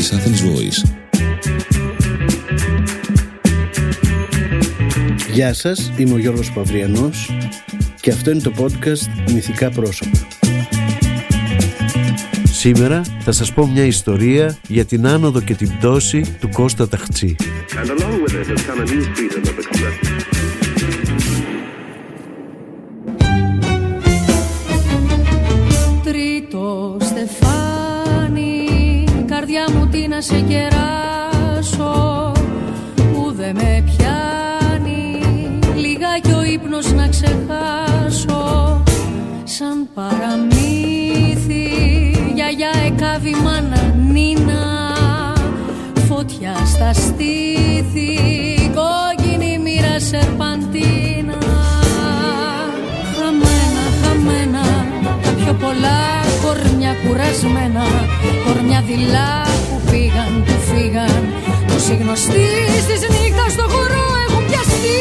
της Athens Voice. Γεια σας, είμαι ο Γιώργος Παυριανός και αυτό είναι το podcast Μυθικά Πρόσωπα. Σήμερα θα σας πω μια ιστορία για την άνοδο και την πτώση του Κώστα Ταχτσί. Τρίτο να σε κεράσω που δεν με πιάνει. Λιγάκι ο ύπνος να ξεχάσω σαν παραμύθι. Γιαγιά εκάβει μάνα νίνα φωτιά στα στήθη. Κόκκινη μοίρα σερπαντίνα. Χαμένα, χαμένα τα πιο πολλά κορμιά κουρασμένα. Κορμιά δειλά που πήγαν, που φύγαν. Τόσοι γνωστοί στις νύχτας στο χώρο έχουν πιαστεί.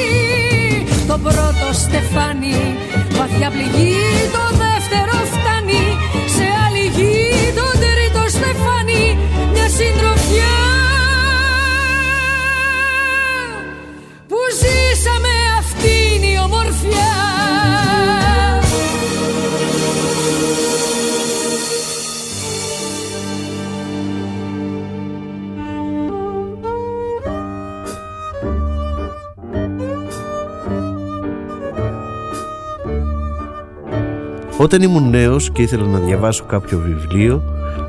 Το πρώτο στεφάνι βαθιά πληγή το δεύτερο φτάνει. Σε άλλη γη το τρίτο στεφάνι μια συντροφιά. Που ζήσαμε αυτήν η ομορφιά Όταν ήμουν νέος και ήθελα να διαβάσω κάποιο βιβλίο,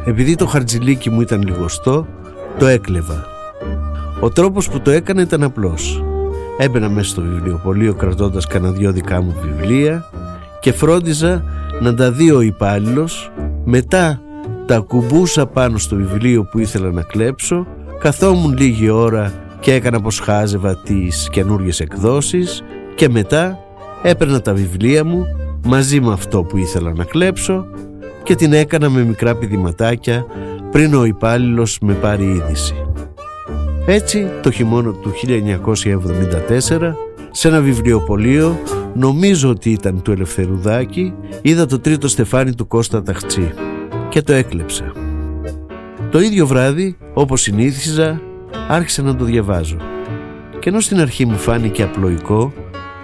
επειδή το χαρτζιλίκι μου ήταν λιγοστό, το έκλεβα. Ο τρόπος που το έκανα ήταν απλός. Έμπαινα μέσα στο βιβλιοπωλείο κρατώντας κανένα δυο δικά μου βιβλία και φρόντιζα να τα δει ο υπάλληλος, μετά τα κουμπούσα πάνω στο βιβλίο που ήθελα να κλέψω, καθόμουν λίγη ώρα και έκανα πως χάζευα τις καινούριες εκδόσεις και μετά έπαιρνα τα βιβλία μου μαζί με αυτό που ήθελα να κλέψω και την έκανα με μικρά πηδηματάκια πριν ο υπάλληλος με πάρει είδηση. Έτσι το χειμώνα του 1974 σε ένα βιβλιοπωλείο νομίζω ότι ήταν του Ελευθερουδάκη είδα το τρίτο στεφάνι του Κώστα Ταχτσί και το έκλεψα. Το ίδιο βράδυ όπως συνήθιζα άρχισα να το διαβάζω και ενώ στην αρχή μου φάνηκε απλοϊκό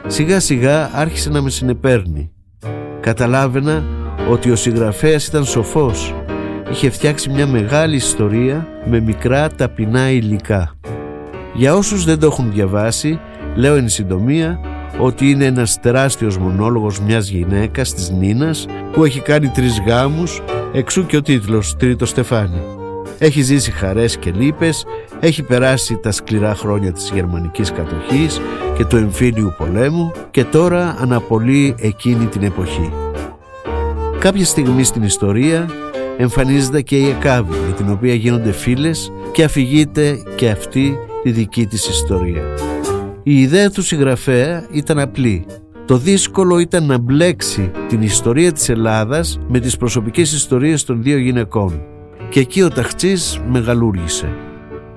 σιγά σιγά άρχισε να με συνεπέρνει καταλάβαινα ότι ο συγγραφέας ήταν σοφός. Είχε φτιάξει μια μεγάλη ιστορία με μικρά ταπεινά υλικά. Για όσους δεν το έχουν διαβάσει, λέω εν συντομία ότι είναι ένας τεράστιος μονόλογος μιας γυναίκας της Νίνας που έχει κάνει τρεις γάμους, εξού και ο τίτλος «Τρίτο Στεφάνι». Έχει ζήσει χαρές και λύπες, έχει περάσει τα σκληρά χρόνια της γερμανικής κατοχής και του εμφύλιου πολέμου και τώρα αναπολύει εκείνη την εποχή. Κάποια στιγμή στην ιστορία εμφανίζεται και η Εκάβη με την οποία γίνονται φίλες και αφηγείται και αυτή τη δική της ιστορία. Η ιδέα του συγγραφέα ήταν απλή. Το δύσκολο ήταν να μπλέξει την ιστορία της Ελλάδας με τις προσωπικές ιστορίες των δύο γυναικών. Και εκεί ο Ταχτσής μεγαλούργησε.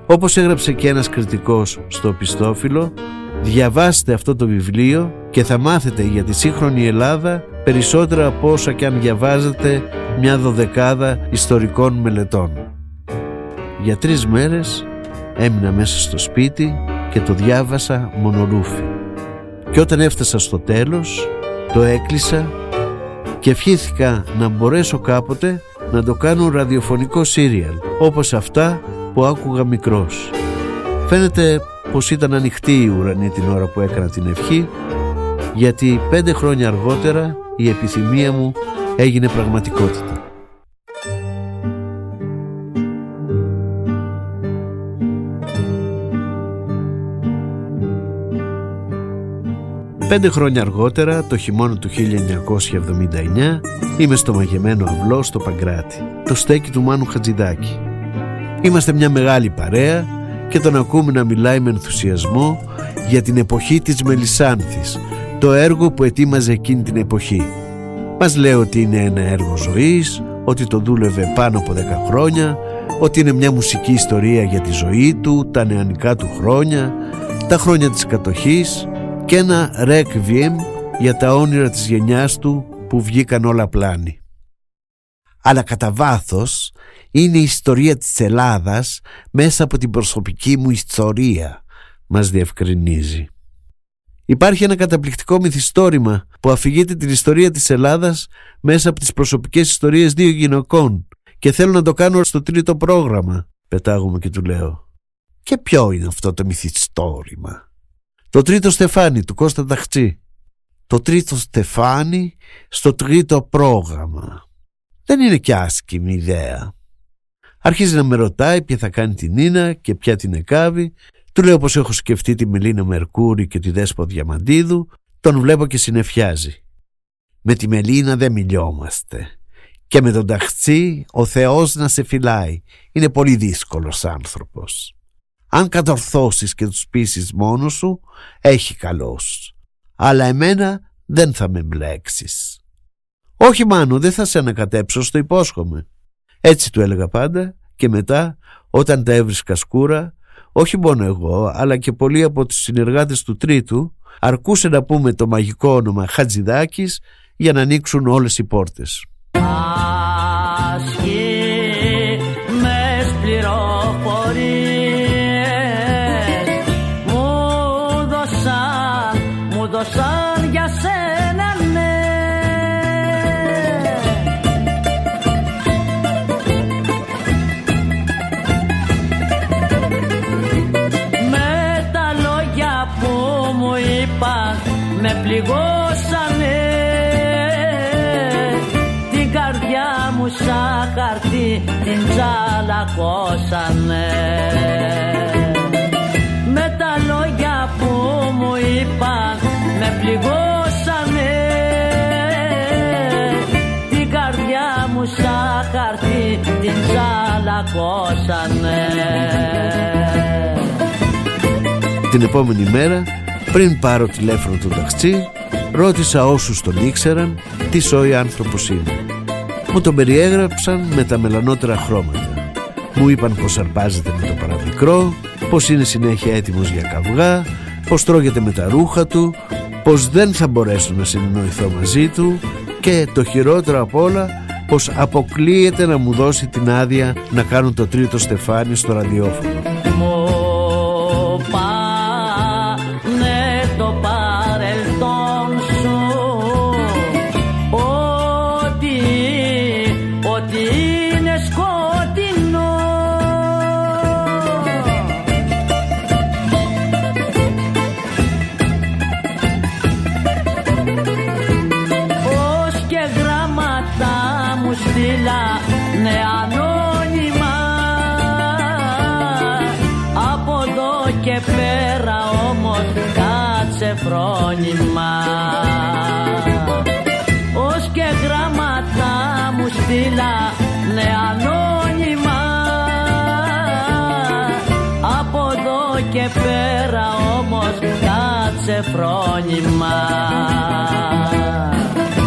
Όπως έγραψε και ένας κριτικός στο πιστόφυλλο, διαβάστε αυτό το βιβλίο και θα μάθετε για τη σύγχρονη Ελλάδα περισσότερα από όσα και αν διαβάζετε μια δωδεκάδα ιστορικών μελετών. Για τρεις μέρες έμεινα μέσα στο σπίτι και το διάβασα μονορούφι. Και όταν έφτασα στο τέλος, το έκλεισα και ευχήθηκα να μπορέσω κάποτε να το κάνω ραδιοφωνικό σύριαλ, όπως αυτά που άκουγα μικρός. Φαίνεται πως ήταν ανοιχτή η ουρανή την ώρα που έκανα την ευχή, γιατί πέντε χρόνια αργότερα η επιθυμία μου έγινε πραγματικότητα. Πέντε χρόνια αργότερα, το χειμώνα του 1979, είμαι στο μαγεμένο αυλό στο Παγκράτη, το στέκι του Μάνου Χατζηδάκη. Είμαστε μια μεγάλη παρέα και τον ακούμε να μιλάει με ενθουσιασμό για την εποχή της Μελισάνθης, το έργο που ετοίμαζε εκείνη την εποχή. Μας λέει ότι είναι ένα έργο ζωής, ότι το δούλευε πάνω από 10 χρόνια, ότι είναι μια μουσική ιστορία για τη ζωή του, τα νεανικά του χρόνια, τα χρόνια της κατοχής και ένα requiem για τα όνειρα της γενιάς του που βγήκαν όλα πλάνη. Αλλά κατά βάθος είναι η ιστορία της Ελλάδας μέσα από την προσωπική μου ιστορία, μας διευκρινίζει. Υπάρχει ένα καταπληκτικό μυθιστόρημα που αφηγείται την ιστορία της Ελλάδας μέσα από τις προσωπικές ιστορίες δύο γυναικών και θέλω να το κάνω στο τρίτο πρόγραμμα, πετάγουμε και του λέω. Και ποιο είναι αυτό το μυθιστόρημα; Το τρίτο στεφάνι του Κώστα Ταχτσί. Το τρίτο στεφάνι στο τρίτο πρόγραμμα. Δεν είναι κι άσκημη ιδέα. Αρχίζει να με ρωτάει ποια θα κάνει την Νίνα και ποια την εκάβει. Του λέω πως έχω σκεφτεί τη Μελίνα Μερκούρη και τη Δέσπο Διαμαντίδου. Τον βλέπω και συνεφιάζει. Με τη Μελίνα δεν μιλιόμαστε. Και με τον Ταχτσί ο Θεός να σε φυλάει. Είναι πολύ δύσκολος άνθρωπος. Αν κατορθώσεις και τους πείσεις μόνος σου, έχει καλός. Αλλά εμένα δεν θα με μπλέξεις. Όχι Μάνο, δεν θα σε ανακατέψω, στο υπόσχομαι. Έτσι του έλεγα πάντα και μετά όταν τα έβρισκα σκούρα, όχι μόνο εγώ αλλά και πολλοί από τους συνεργάτες του τρίτου αρκούσε να πούμε το μαγικό όνομα Χατζηδάκης για να ανοίξουν όλες οι πόρτες. Τζαλακώσανε με τα λόγια που μου είπαν με πληγώσανε. Την καρδιά μου σαν χαρτί την τζαλακώσανε Την επόμενη μέρα πριν πάρω τηλέφωνο του ταξί ρώτησα όσους τον ήξεραν τι σόι άνθρωπος είναι. Μου τον περιέγραψαν με τα μελανότερα χρώματα. Μου είπαν πως αρπάζεται με το παραμικρό, πως είναι συνέχεια έτοιμος για καυγά, πως τρώγεται με τα ρούχα του, πως δεν θα μπορέσω να συνεννοηθώ μαζί του και το χειρότερο απ' όλα πως αποκλείεται να μου δώσει την άδεια να κάνω το τρίτο στεφάνι στο ραδιόφωνο. Και πέρα όμως κάτσε φρόνημα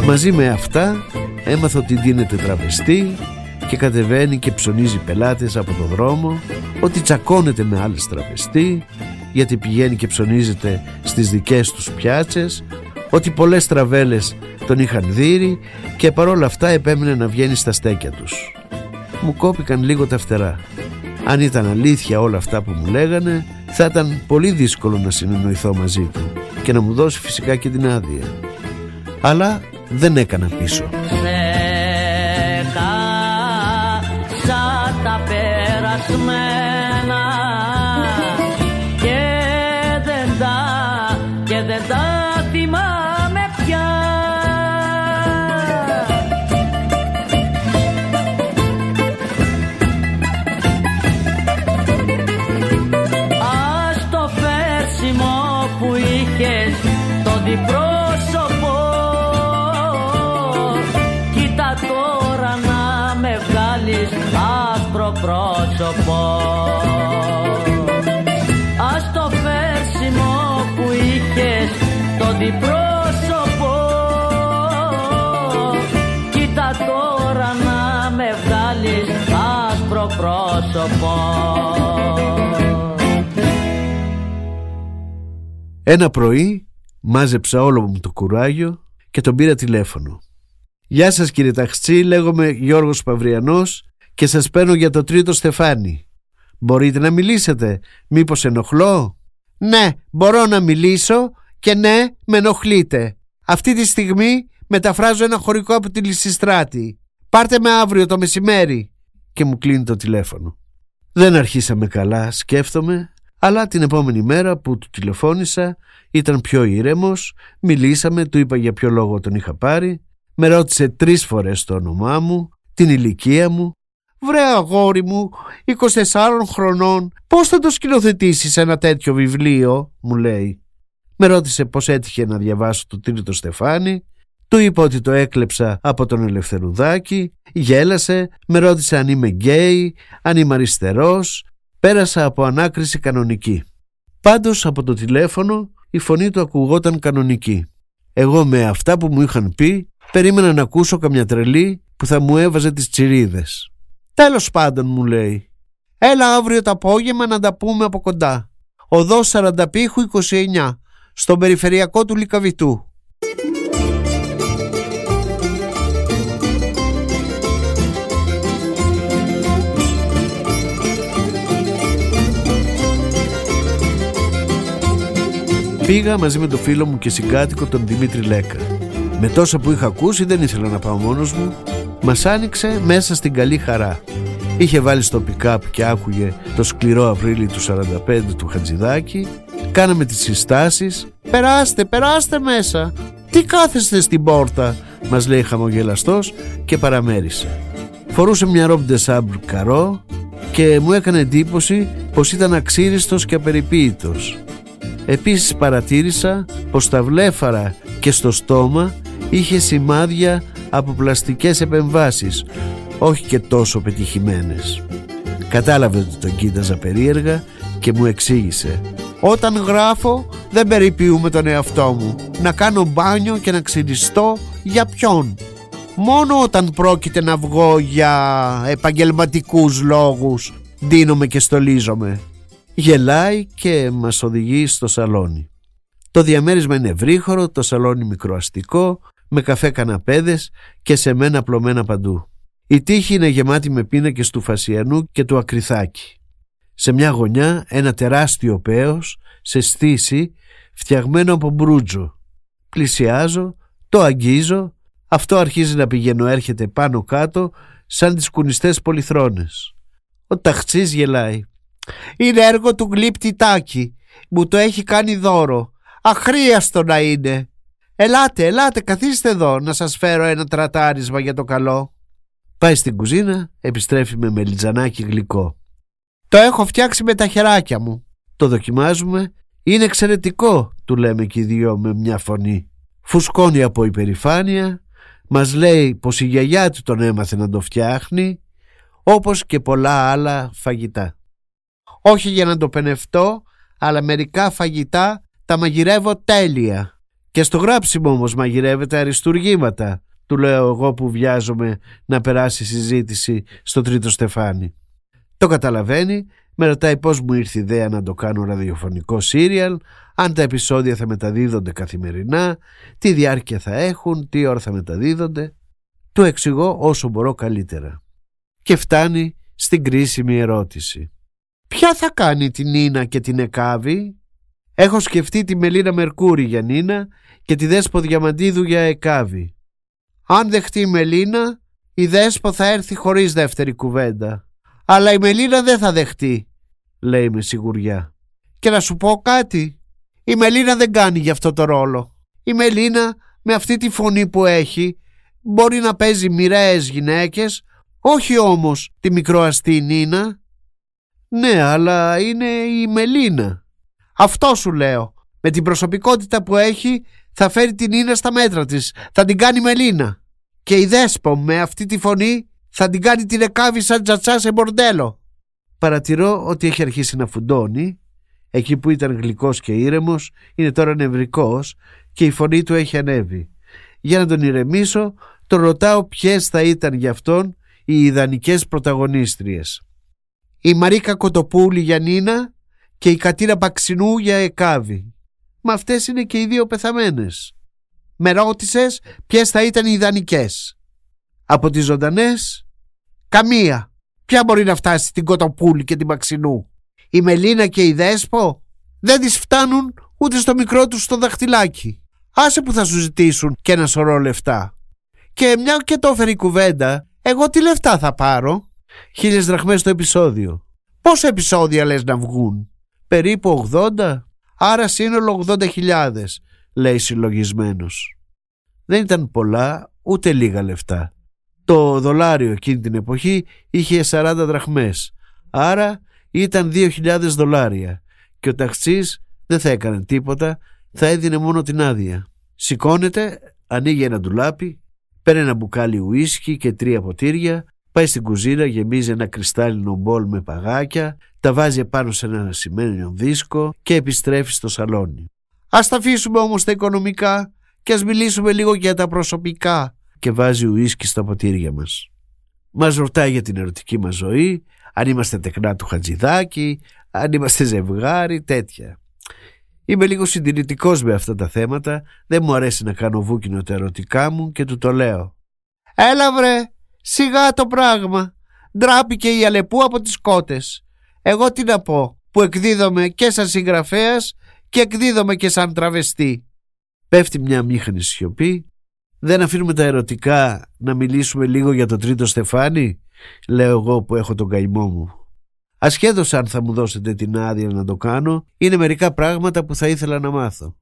Μαζί με αυτά έμαθα ότι δίνεται τραβεστή και κατεβαίνει και ψωνίζει πελάτες από το δρόμο ότι τσακώνεται με άλλες τραβεστή γιατί πηγαίνει και ψωνίζεται στις δικές τους πιάτσες ότι πολλές τραβέλες τον είχαν δύρει και παρόλα αυτά επέμεινε να βγαίνει στα στέκια τους. Μου κόπηκαν λίγο τα φτερά. Αν ήταν αλήθεια όλα αυτά που μου λέγανε θα ήταν πολύ δύσκολο να συνεννοηθώ μαζί του και να μου δώσει φυσικά και την άδεια. Αλλά δεν έκανα πίσω. Ένα πρωί μάζεψα όλο μου το κουράγιο και τον πήρα τηλέφωνο. Γεια σας κύριε Ταχτσί, λέγομαι Γιώργος Παυριανός και σας παίρνω για το τρίτο στεφάνι. Μπορείτε να μιλήσετε, μήπως ενοχλώ; Ναι, μπορώ να μιλήσω και ναι, με ενοχλείτε. Αυτή τη στιγμή μεταφράζω ένα χωρικό από τη Λυσιστράτη. Πάρτε με αύριο το μεσημέρι. Και μου κλείνει το τηλέφωνο. Δεν αρχίσαμε καλά, σκέφτομαι, αλλά την επόμενη μέρα που του τηλεφώνησα ήταν πιο ήρεμος, μιλήσαμε, του είπα για ποιο λόγο τον είχα πάρει, με ρώτησε τρεις φορές το όνομά μου, την ηλικία μου. «Βρε αγόρι μου, 24 χρονών, πώς θα το σκηνοθετήσεις ένα τέτοιο βιβλίο» μου λέει. Με ρώτησε πώς έτυχε να διαβάσω το τρίτο στεφάνι του είπα ότι το έκλεψα από τον Ελευθερουδάκη, γέλασε, με ρώτησε αν είμαι γκέι, αν είμαι αριστερός, πέρασα από ανάκριση κανονική. Πάντως από το τηλέφωνο η φωνή του ακουγόταν κανονική. Εγώ με αυτά που μου είχαν πει περίμενα να ακούσω καμιά τρελή που θα μου έβαζε τις τσιρίδες. Τέλος πάντων μου λέει, έλα αύριο το απόγευμα να τα πούμε από κοντά. Οδός Σαρανταπίχου 29, στον περιφερειακό του Λικαβητού. Πήγα μαζί με το φίλο μου και συγκάτοικο τον Δημήτρη Λέκα. Με τόσα που είχα ακούσει δεν ήθελα να πάω μόνος μου. Μας άνοιξε μέσα στην καλή χαρά. Είχε βάλει στο pick και άκουγε το σκληρό Απρίλη του 45 του Χατζηδάκη. Κάναμε τις συστάσεις. «Περάστε, περάστε μέσα! Τι κάθεστε στην πόρτα» μας λέει χαμογελαστός και παραμέρισε. Φορούσε μια ρόμπ σάμπρ καρό και μου έκανε εντύπωση πως ήταν αξίριστος και απεριποίητος. Επίσης παρατήρησα πως τα βλέφαρα και στο στόμα είχε σημάδια από πλαστικές επεμβάσεις, όχι και τόσο πετυχημένες. Κατάλαβε ότι τον κοίταζα περίεργα και μου εξήγησε «Όταν γράφω δεν περιποιούμε τον εαυτό μου. Να κάνω μπάνιο και να ξυριστώ για ποιον; Μόνο όταν πρόκειται να βγω για επαγγελματικούς λόγους δίνομαι και στολίζομαι γελάει και μας οδηγεί στο σαλόνι. Το διαμέρισμα είναι ευρύχωρο, το σαλόνι μικροαστικό, με καφέ καναπέδες και σε μένα πλωμένα παντού. Η τύχη είναι γεμάτη με πίνακες του Φασιανού και του Ακριθάκη. Σε μια γωνιά ένα τεράστιο πέος σε στήση φτιαγμένο από μπρούτζο. Πλησιάζω, το αγγίζω, αυτό αρχίζει να πηγαίνω έρχεται πάνω κάτω σαν τις κουνιστές πολυθρόνες. Ο ταχτσής γελάει. Είναι έργο του γλύπτη Τάκη. Μου το έχει κάνει δώρο. Αχρίαστο να είναι. Ελάτε, ελάτε, καθίστε εδώ να σας φέρω ένα τρατάρισμα για το καλό. Πάει στην κουζίνα, επιστρέφει με μελιτζανάκι γλυκό. Το έχω φτιάξει με τα χεράκια μου. Το δοκιμάζουμε. Είναι εξαιρετικό, του λέμε και οι δυο με μια φωνή. Φουσκώνει από υπερηφάνεια, μας λέει πως η γιαγιά του τον έμαθε να το φτιάχνει, όπως και πολλά άλλα φαγητά όχι για να το πενευτώ, αλλά μερικά φαγητά τα μαγειρεύω τέλεια. Και στο γράψιμο όμως μαγειρεύεται αριστουργήματα, του λέω εγώ που βιάζομαι να περάσει συζήτηση στο τρίτο στεφάνι. Το καταλαβαίνει, με ρωτάει πώς μου ήρθε η ιδέα να το κάνω ραδιοφωνικό σύριαλ, αν τα επεισόδια θα μεταδίδονται καθημερινά, τι διάρκεια θα έχουν, τι ώρα θα μεταδίδονται. Του εξηγώ όσο μπορώ καλύτερα. Και φτάνει στην κρίσιμη ερώτηση. Ποια θα κάνει την Νίνα και την Εκάβη; Έχω σκεφτεί τη Μελίνα Μερκούρη για Νίνα και τη Δέσπο Διαμαντίδου για Εκάβη. Αν δεχτεί η Μελίνα, η Δέσπο θα έρθει χωρίς δεύτερη κουβέντα. Αλλά η Μελίνα δεν θα δεχτεί, λέει με σιγουριά. Και να σου πω κάτι, η Μελίνα δεν κάνει γι' αυτό το ρόλο. Η Μελίνα με αυτή τη φωνή που έχει μπορεί να παίζει μοιραίες γυναίκες, όχι όμως τη μικροαστή Νίνα ναι, αλλά είναι η Μελίνα. Αυτό σου λέω. Με την προσωπικότητα που έχει θα φέρει την Ίνα στα μέτρα της. Θα την κάνει Μελίνα. Και η Δέσπο με αυτή τη φωνή θα την κάνει την εκάβη σαν τζατσά σε μπορντέλο. Παρατηρώ ότι έχει αρχίσει να φουντώνει. Εκεί που ήταν γλυκός και ήρεμος είναι τώρα νευρικός και η φωνή του έχει ανέβει. Για να τον ηρεμήσω τον ρωτάω ποιες θα ήταν για αυτόν οι ιδανικές πρωταγωνίστριες η Μαρίκα Κοτοπούλη για Νίνα και η Κατήρα Παξινού για Εκάβη. Μα αυτές είναι και οι δύο πεθαμένες. Με ρώτησες ποιες θα ήταν οι ιδανικές. Από τις ζωντανές, καμία. Ποια μπορεί να φτάσει στην Κοτοπούλη και την Μαξινού. Η Μελίνα και η Δέσπο δεν τις φτάνουν ούτε στο μικρό τους στο δαχτυλάκι. Άσε που θα σου ζητήσουν και ένα σωρό λεφτά. Και μια και το έφερε η κουβέντα, εγώ τι λεφτά θα πάρω; Χίλιες δραχμές το επεισόδιο. Πόσα επεισόδια λες να βγουν; Περίπου 80. Άρα σύνολο 80.000 λέει συλλογισμένος. Δεν ήταν πολλά ούτε λίγα λεφτά. Το δολάριο εκείνη την εποχή είχε 40 δραχμές. Άρα ήταν 2.000 δολάρια και ο ταξής δεν θα έκανε τίποτα, θα έδινε μόνο την άδεια. Σηκώνεται, ανοίγει ένα ντουλάπι, παίρνει ένα μπουκάλι ουίσκι και τρία ποτήρια, πάει στην κουζίνα, γεμίζει ένα κρυστάλλινο μπολ με παγάκια, τα βάζει πάνω σε ένα σημαίνιο δίσκο και επιστρέφει στο σαλόνι. Ας τα αφήσουμε όμως τα οικονομικά και ας μιλήσουμε λίγο για τα προσωπικά και βάζει ουίσκι στα ποτήρια μας. Μας ρωτάει για την ερωτική μας ζωή, αν είμαστε τεκνά του Χατζηδάκη, αν είμαστε ζευγάρι, τέτοια. Είμαι λίγο συντηρητικός με αυτά τα θέματα, δεν μου αρέσει να κάνω βούκινο τα ερωτικά μου και του το λέω. Έλα βρε, σιγά το πράγμα. Ντράπηκε η Αλεπού από τις κότες. Εγώ τι να πω, που εκδίδομαι και σαν συγγραφέας και εκδίδομαι και σαν τραβεστή. Πέφτει μια μήχανη σιωπή. Δεν αφήνουμε τα ερωτικά να μιλήσουμε λίγο για το τρίτο στεφάνι, λέω εγώ που έχω τον καημό μου. Ασχέτως αν θα μου δώσετε την άδεια να το κάνω, είναι μερικά πράγματα που θα ήθελα να μάθω.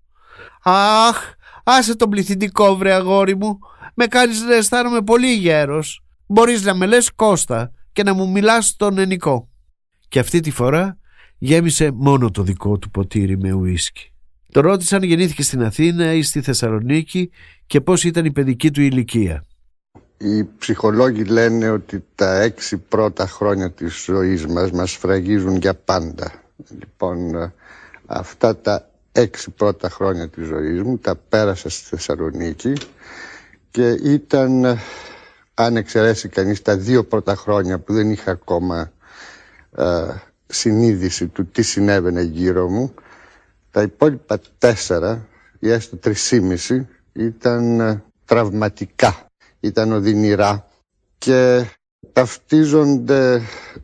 Αχ, άσε τον πληθυντικό βρε αγόρι μου, με κάνεις να αισθάνομαι πολύ γέρος. Μπορείς να με λες Κώστα και να μου μιλάς στον ενικό. Και αυτή τη φορά γέμισε μόνο το δικό του ποτήρι με ουίσκι. Το ρώτησαν γεννήθηκε στην Αθήνα ή στη Θεσσαλονίκη και πώς ήταν η παιδική του ηλικία. Οι ψυχολόγοι λένε ότι τα έξι πρώτα χρόνια της ζωής μας μας φραγίζουν για πάντα. Λοιπόν, αυτά τα έξι πρώτα χρόνια της ζωής μου τα πέρασα στη Θεσσαλονίκη και ήταν, αν εξαιρέσει κανείς τα δύο πρώτα χρόνια που δεν είχα ακόμα ε, συνείδηση του τι συνέβαινε γύρω μου, τα υπόλοιπα τέσσερα ή έστω τρισήμιση ήταν ε, τραυματικά ήταν οδυνηρά και ταυτίζονται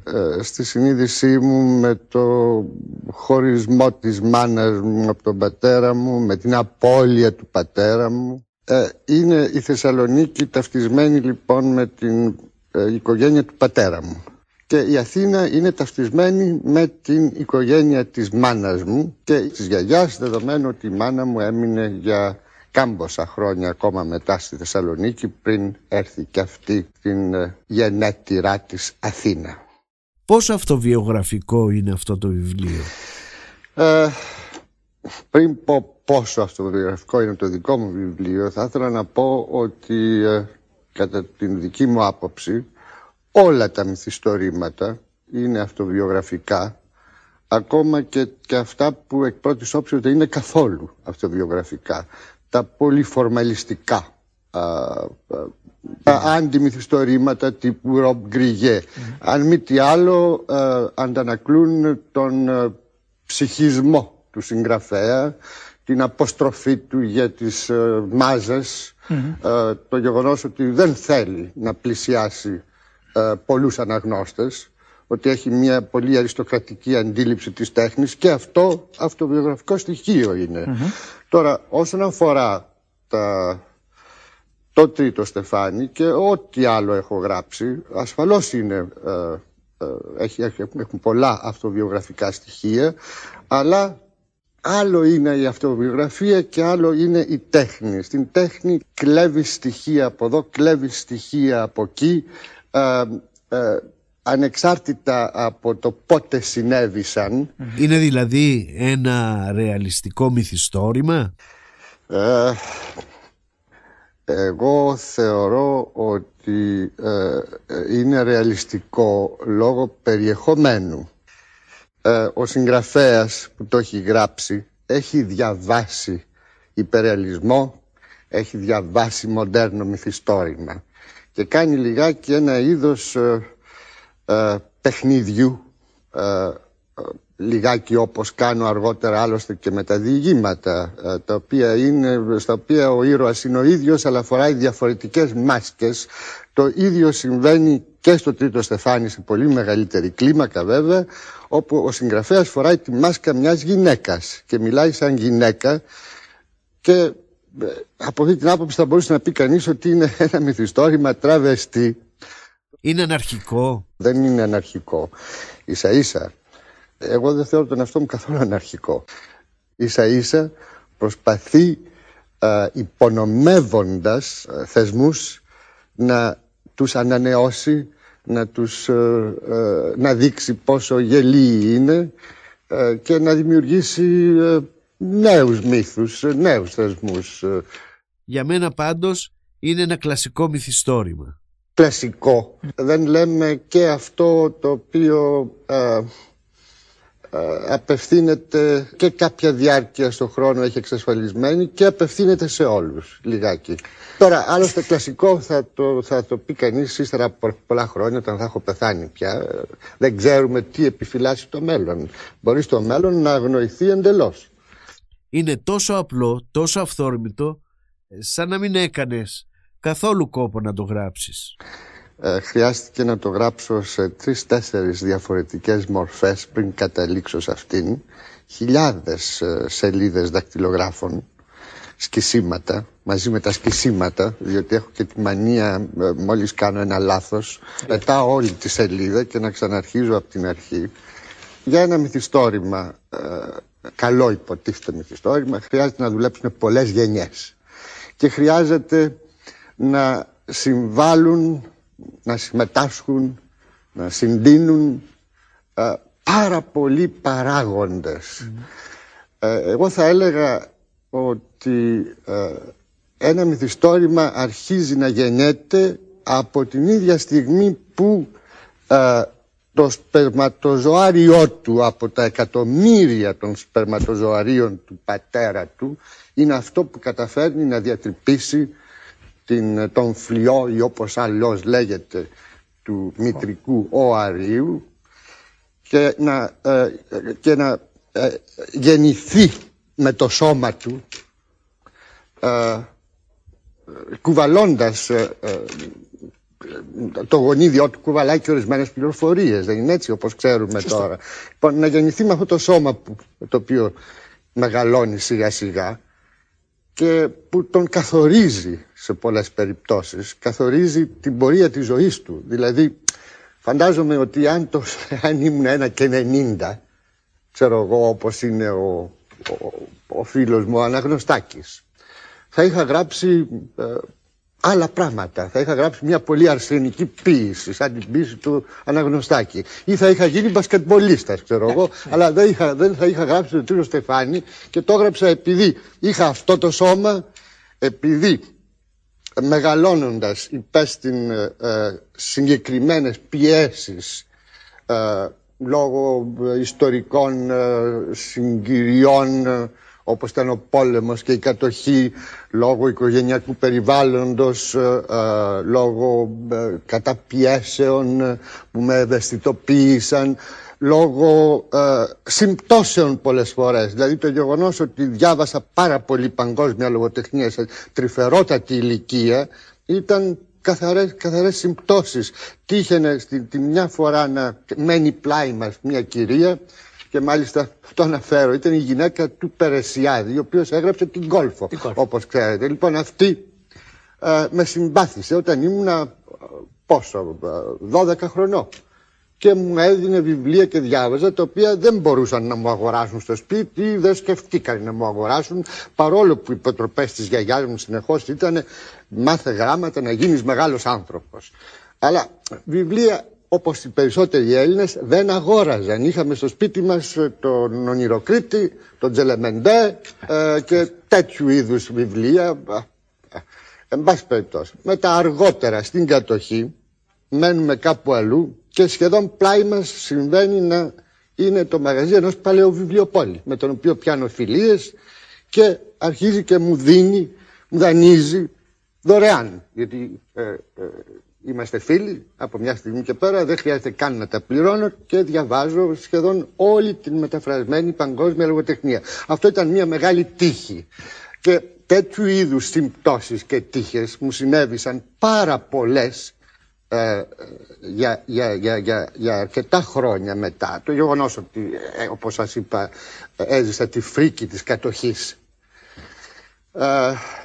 ε, στη συνείδησή μου με το χωρισμό της μάνας μου από τον πατέρα μου, με την απώλεια του πατέρα μου. Ε, είναι η Θεσσαλονίκη ταυτισμένη λοιπόν με την ε, οικογένεια του πατέρα μου. Και η Αθήνα είναι ταυτισμένη με την οικογένεια της μάνας μου και της γιαγιάς, δεδομένου ότι η μάνα μου έμεινε για κάμποσα χρόνια ακόμα μετά στη Θεσσαλονίκη πριν έρθει και αυτή στην ε, γενέτειρά της Αθήνα. Πόσο αυτοβιογραφικό είναι αυτό το βιβλίο; Ε, πριν πω πόσο αυτοβιογραφικό είναι το δικό μου βιβλίο θα ήθελα να πω ότι ε, κατά την δική μου άποψη όλα τα μυθιστορήματα είναι αυτοβιογραφικά ακόμα και, και αυτά που εκ πρώτης όψης δεν είναι καθόλου αυτοβιογραφικά. Τα πολύ φορμαλιστικά τα αντιμυθιστορήματα τύπου Ρομπ Γκριγέ. Αν μη τι άλλο αντανακλούν τον ψυχισμό του συγγραφέα, την αποστροφή του για τις μαζες το γεγονός ότι δεν θέλει να πλησιάσει πολλούς αναγνώστες, ότι έχει μια πολύ αριστοκρατική αντίληψη της τέχνης και αυτό αυτοβιογραφικό στοιχείο Τώρα, όσον αφορά τα... το τρίτο στεφάνι και ό,τι άλλο έχω γράψει, ασφαλώς είναι, ε, ε, έχει, έχουν πολλά αυτοβιογραφικά στοιχεία, αλλά άλλο είναι η αυτοβιογραφία και άλλο είναι η τέχνη. Στην τέχνη κλέβει στοιχεία από εδώ, κλέβει στοιχεία από εκεί, ε, ανεξάρτητα από το πότε συνέβησαν. Είναι δηλαδή ένα ρεαλιστικό μυθιστόρημα; Ε, εγώ θεωρώ ότι ε, είναι ρεαλιστικό λόγω περιεχομένου. Ε, ο συγγραφέας που το έχει γράψει έχει διαβάσει υπερεαλισμό, έχει διαβάσει μοντέρνο μυθιστόρημα και κάνει λιγάκι ένα είδος ε, παιχνίδιου ε, λιγάκι όπως κάνω αργότερα άλλωστε και με τα διηγήματα ε, τα οποία είναι, στα οποία ο ήρωας είναι ο ίδιος αλλά φοράει διαφορετικές μάσκες. Το ίδιο συμβαίνει και στο τρίτο στεφάνι σε πολύ μεγαλύτερη κλίμακα βέβαια όπου ο συγγραφέας φοράει τη μάσκα μιας γυναίκας και μιλάει σαν γυναίκα και ε, από αυτή την άποψη θα μπορούσε να πει κανείς ότι είναι ένα μυθιστόρημα τραβεστή. Είναι αναρχικό. Δεν είναι αναρχικό. Ίσα ίσα. Εγώ δεν θεωρώ τον εαυτό μου καθόλου αναρχικό. Ίσα ίσα προσπαθεί α, υπονομεύοντας θεσμούς να τους ανανεώσει, να, τους, να δείξει πόσο γελοί είναι και να δημιουργήσει νέους μύθους, νέους θεσμούς. Για μένα πάντως είναι ένα κλασικό μυθιστόρημα. Κλασικό. Δεν λέμε και αυτό το οποίο ε, απευθύνεται και κάποια διάρκεια στον χρόνο έχει εξασφαλισμένη και απευθύνεται σε όλους λιγάκι. Τώρα άλλωστε κλασικό θα το, θα το πει κανείς ύστερα από πολλά χρόνια όταν θα έχω πεθάνει πια. Δεν ξέρουμε τι επιφυλάσσει το μέλλον. Μπορεί στο μέλλον να αγνοηθεί εντελώς. Είναι τόσο απλό, τόσο αυθόρμητο σαν να μην έκανες καθόλου κόπο να το γράψεις. Ε, χρειάστηκε να το γράψω σε τρεις-τέσσερις διαφορετικές μορφές πριν καταλήξω σε αυτήν. Χιλιάδες ε, σελίδες δακτυλογράφων, σκισίματα, μαζί με τα σκισίματα, διότι έχω και τη μανία ε, μόλις κάνω ένα λάθος, πετάω όλη τη σελίδα και να ξαναρχίζω από την αρχή. Για ένα μυθιστόρημα, ε, καλό υποτίθεται μυθιστόρημα, χρειάζεται να δουλέψουν πολλές γενιές. Και χρειάζεται να συμβάλλουν να συμμετάσχουν, να συντείνουν ε, πάρα πολλοί παράγοντες. Ε, εγώ θα έλεγα ότι ε, ένα μυθιστόρημα αρχίζει να γεννιέται από την ίδια στιγμή που το σπερματοζωάριό του από τα εκατομμύρια των σπερματοζωαρίων του πατέρα του είναι αυτό που καταφέρνει να διατρυπήσει την, τον φλοιό ή όπως αλλιώς λέγεται του μητρικού οαρίου και να, ε, και να ε, γεννηθεί με το σώμα του ε, κουβαλώντας ε, ε, το γονίδιό του κουβαλάει και ορισμένες πληροφορίες δεν είναι έτσι όπως ξέρουμε τώρα. Λοιπόν, να γεννηθεί με αυτό το σώμα που, το οποίο μεγαλώνει σιγά σιγά και που τον καθορίζει σε πολλές περιπτώσεις. Καθορίζει την πορεία της ζωής του. Δηλαδή, φαντάζομαι ότι αν, το, αν ήμουν ένα και 90, ξέρω εγώ όπως είναι ο, ο, ο φίλος μου ο Αναγνωστάκης, θα είχα γράψει ε, άλλα πράγματα. Θα είχα γράψει μια πολύ αρσενική ποίηση, σαν την ποίηση του Αναγνωστάκη. Ή θα είχα γίνει μπασκετμπολίστας, ξέρω εγώ, αλλά δεν, είχα, δεν θα είχα γράψει τον Τύρο Στεφάνη και το έγραψα επειδή είχα αυτό το σώμα, επειδή μεγαλώνοντας υπέστην ε, ε, συγκεκριμένες πιέσεις ε, λόγω ιστορικών ε, συγκυριών όπως ήταν ο πόλεμος και η κατοχή λόγω οικογενειακού περιβάλλοντος, ε, ε, λόγω ε, καταπιέσεων που με ευαισθητοποίησαν, λόγω συμπτώσεων πολλές φορές. Δηλαδή το γεγονός ότι διάβασα πάρα πολύ παγκόσμια λογοτεχνία σε τρυφερότατη ηλικία ήταν καθαρές, καθαρές συμπτώσεις. Τύχαινε τη μια φορά να μένει πλάι μας μια κυρία και μάλιστα το αναφέρω, ήταν η γυναίκα του Περεσιάδη, ο οποίος έγραψε την Κόλφο, όπως ξέρετε. Λοιπόν, αυτή ε, με συμπάθησε όταν ήμουν ε, πόσο, 12 ε, χρονών. Και μου έδινε βιβλία και διάβαζα, τα οποία δεν μπορούσαν να μου αγοράσουν στο σπίτι ή δεν σκεφτήκαν να μου αγοράσουν, παρόλο που οι υποτροπές της γιαγιάς μου συνεχώς ήταν μάθε γράμματα να γίνεις μεγάλος άνθρωπος. Αλλά βιβλία όπως οι περισσότεροι Έλληνες δεν αγόραζαν. Είχαμε στο σπίτι μας ε, τον Ονειροκρήτη, τον Τζελεμεντέ ε, και τέτοιου είδους βιβλία. Εν πάση περιπτώσει. Μετά αργότερα στην κατοχή μένουμε κάπου αλλού και σχεδόν πλάι μας συμβαίνει να είναι το μαγαζί ενός παλαιού βιβλιοπόλη με τον οποίο πιάνω φιλίες και αρχίζει και μου δίνει, μου δανείζει δωρεάν γιατί ε, Είμαστε φίλοι από μια στιγμή και πέρα, δεν χρειάζεται καν να τα πληρώνω και διαβάζω σχεδόν όλη την μεταφρασμένη παγκόσμια λογοτεχνία. Αυτό ήταν μια μεγάλη τύχη. Και τέτοιου είδους συμπτώσεις και τύχες μου συνέβησαν πάρα πολλές ε, για, για, για, για, για αρκετά χρόνια μετά. Το γεγονός ότι, ε, όπως σας είπα, έζησα τη φρίκη της κατοχής ε,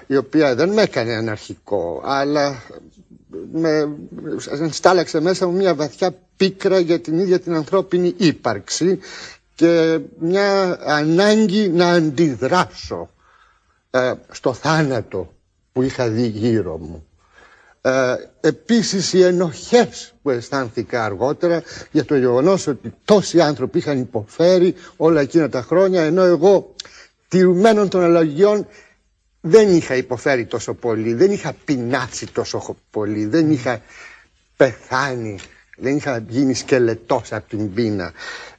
η οποία δεν με έκανε αναρχικό, αλλά με στάλαξε μέσα μου μια βαθιά πίκρα για την ίδια την ανθρώπινη ύπαρξη και μια ανάγκη να αντιδράσω ε, στο θάνατο που είχα δει γύρω μου. Ε, επίσης οι ενοχές που αισθάνθηκα αργότερα για το γεγονός ότι τόσοι άνθρωποι είχαν υποφέρει όλα εκείνα τα χρόνια ενώ εγώ τηρουμένων των αλλαγιών δεν είχα υποφέρει τόσο πολύ, δεν είχα πεινάσει τόσο πολύ, δεν είχα πεθάνει, δεν είχα γίνει σκελετός από την πείνα.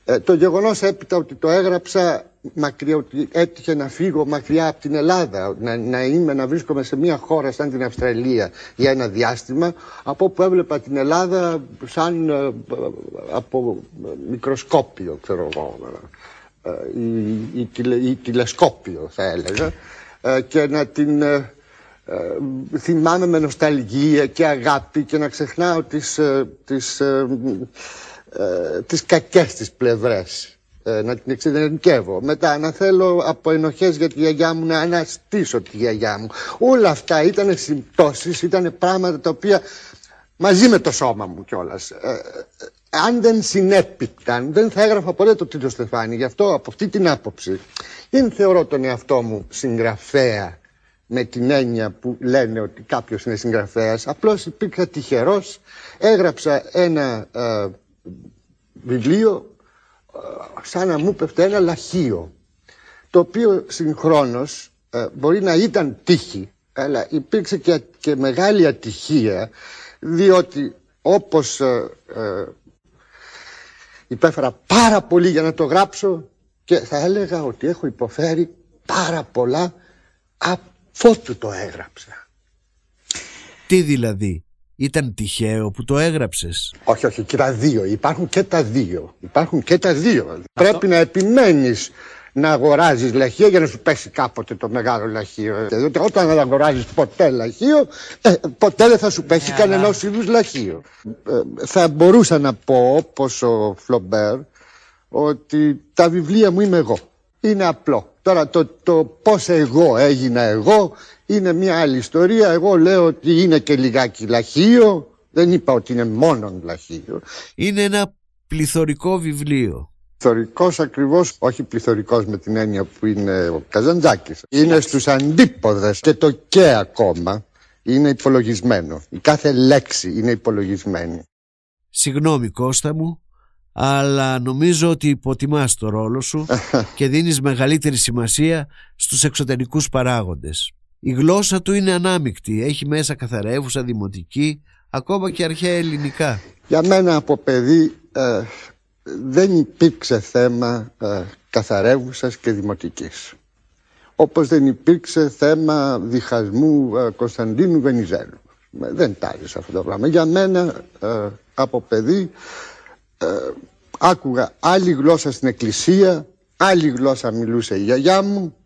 Ε, το γεγονός έπειτα ότι το έγραψα μακριά, ότι έτυχε να φύγω μακριά από την Ελλάδα, να, να είμαι, να βρίσκομαι σε μια χώρα σαν την Αυστραλία για ένα διάστημα, από όπου έβλεπα την Ελλάδα σαν ε, από μικροσκόπιο, ξέρω εγώ, ε, ή, ή, ή τηλεσκόπιο θα έλεγα. Ε, και να την ε, ε, θυμάμαι με νοσταλγία και αγάπη και να ξεχνάω τις, τις, τις κακές της πλευρές να την εξειδενικεύω. Μετά να θέλω από ενοχές για τη γιαγιά μου να αναστήσω τη γιαγιά μου. Όλα αυτά ήταν συμπτώσεις, ήταν πράγματα τα οποία μαζί με το σώμα μου κιόλας. αν δεν συνέπιπταν, δεν θα έγραφα ποτέ το Τίτο Στεφάνι. Γι' αυτό από αυτή την άποψη δεν θεωρώ τον εαυτό μου συγγραφέα με την έννοια που λένε ότι κάποιος είναι συγγραφέας. Απλώς υπήρξα τυχερός, έγραψα ένα ε, βιβλίο ε, σαν να μου πέφτει ένα λαχείο το οποίο συγχρόνως ε, μπορεί να ήταν τύχη αλλά υπήρξε και, και μεγάλη ατυχία διότι όπως υπέφερα πάρα πολύ για να το γράψω και θα έλεγα ότι έχω υποφέρει πάρα πολλά αφότου το έγραψα. Τι δηλαδή, ήταν τυχαίο που το έγραψες; Όχι, όχι, και τα δύο. Υπάρχουν και τα δύο. Υπάρχουν και τα δύο. Πρέπει να επιμένεις να αγοράζεις λαχείο για να σου πέσει κάποτε το μεγάλο λαχείο. Διότι όταν δεν αγοράζεις ποτέ λαχείο, ε, ποτέ δεν θα σου πέσει yeah, κανένα είδους λαχείο. Ε, θα μπορούσα να πω, όπω ο Φλομπέρ, ότι τα βιβλία μου είμαι εγώ. Είναι απλό. Τώρα το, το πώς εγώ έγινα εγώ είναι μια άλλη ιστορία. Εγώ λέω ότι είναι και λιγάκι λαχείο. Δεν είπα ότι είναι μόνο λαχείο. Είναι ένα πληθωρικό βιβλίο. Πληθωρικός ακριβώς, όχι πληθωρικός με την έννοια που είναι ο Καζαντζάκης. Είναι στους αντίποδες και το και ακόμα είναι υπολογισμένο. Η κάθε λέξη είναι υπολογισμένη. Συγγνώμη Κώστα μου, αλλά νομίζω ότι υποτιμάς το ρόλο σου και δίνεις μεγαλύτερη σημασία στους εξωτερικούς παράγοντες. Η γλώσσα του είναι ανάμεικτη, έχει μέσα καθαρεύουσα, δημοτική, ακόμα και αρχαία ελληνικά. Για μένα από παιδί ε, δεν υπήρξε θέμα ε, καθαρεύουσας και δημοτικής. Όπως δεν υπήρξε θέμα διχασμού ε, Κωνσταντίνου Βενιζέλου. Δεν τάρισε αυτό το πράγμα. Για μένα ε, από παιδί ε, άκουγα άλλη γλώσσα στην εκκλησία, άλλη γλώσσα μιλούσε η γιαγιά μου,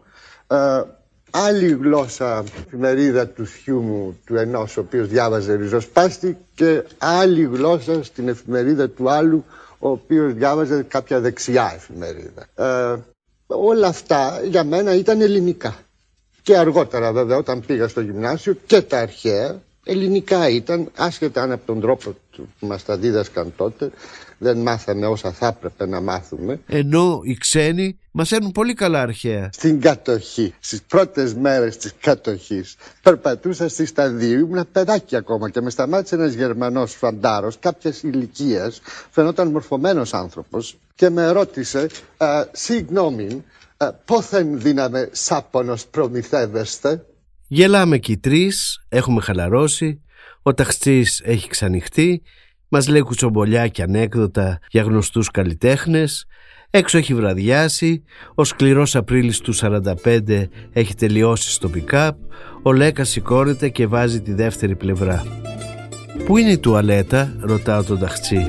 ε, άλλη γλώσσα εφημερίδα του θειού μου του ενός ο οποίος διάβαζε ριζοσπάστη και άλλη γλώσσα στην εφημερίδα του άλλου ο οποίος διάβαζε κάποια δεξιά εφημερίδα. Ε, όλα αυτά για μένα ήταν ελληνικά. Και αργότερα βέβαια όταν πήγα στο γυμνάσιο και τα αρχαία ελληνικά ήταν, άσχετα αν από τον τρόπο που μας τα δίδασκαν τότε, δεν μάθαμε όσα θα έπρεπε να μάθουμε. Ενώ οι ξένοι μαθαίνουν πολύ καλά αρχαία. Στην κατοχή, στις πρώτες μέρες της κατοχής, περπατούσα στη σταδίου, ήμουν παιδάκι ακόμα και με σταμάτησε ένας Γερμανός φαντάρος κάποιας ηλικίας, φαινόταν μορφωμένος άνθρωπος και με ρώτησε, συγγνώμη, πόθεν δύναμε σάπονος προμηθεύεστε; Γελάμε και οι τρεις, έχουμε χαλαρώσει, ο ταξιτής έχει ξανοιχτεί, μας λέει κουτσομπολιά και ανέκδοτα για γνωστούς καλλιτέχνες, έξω έχει βραδιάσει, ο σκληρός Απρίλης του 45 έχει τελειώσει στο pick-up, ο Λέκας σηκώνεται και βάζει τη δεύτερη πλευρά. Πού είναι η τουαλέτα, ρωτάω τον ταχτσί.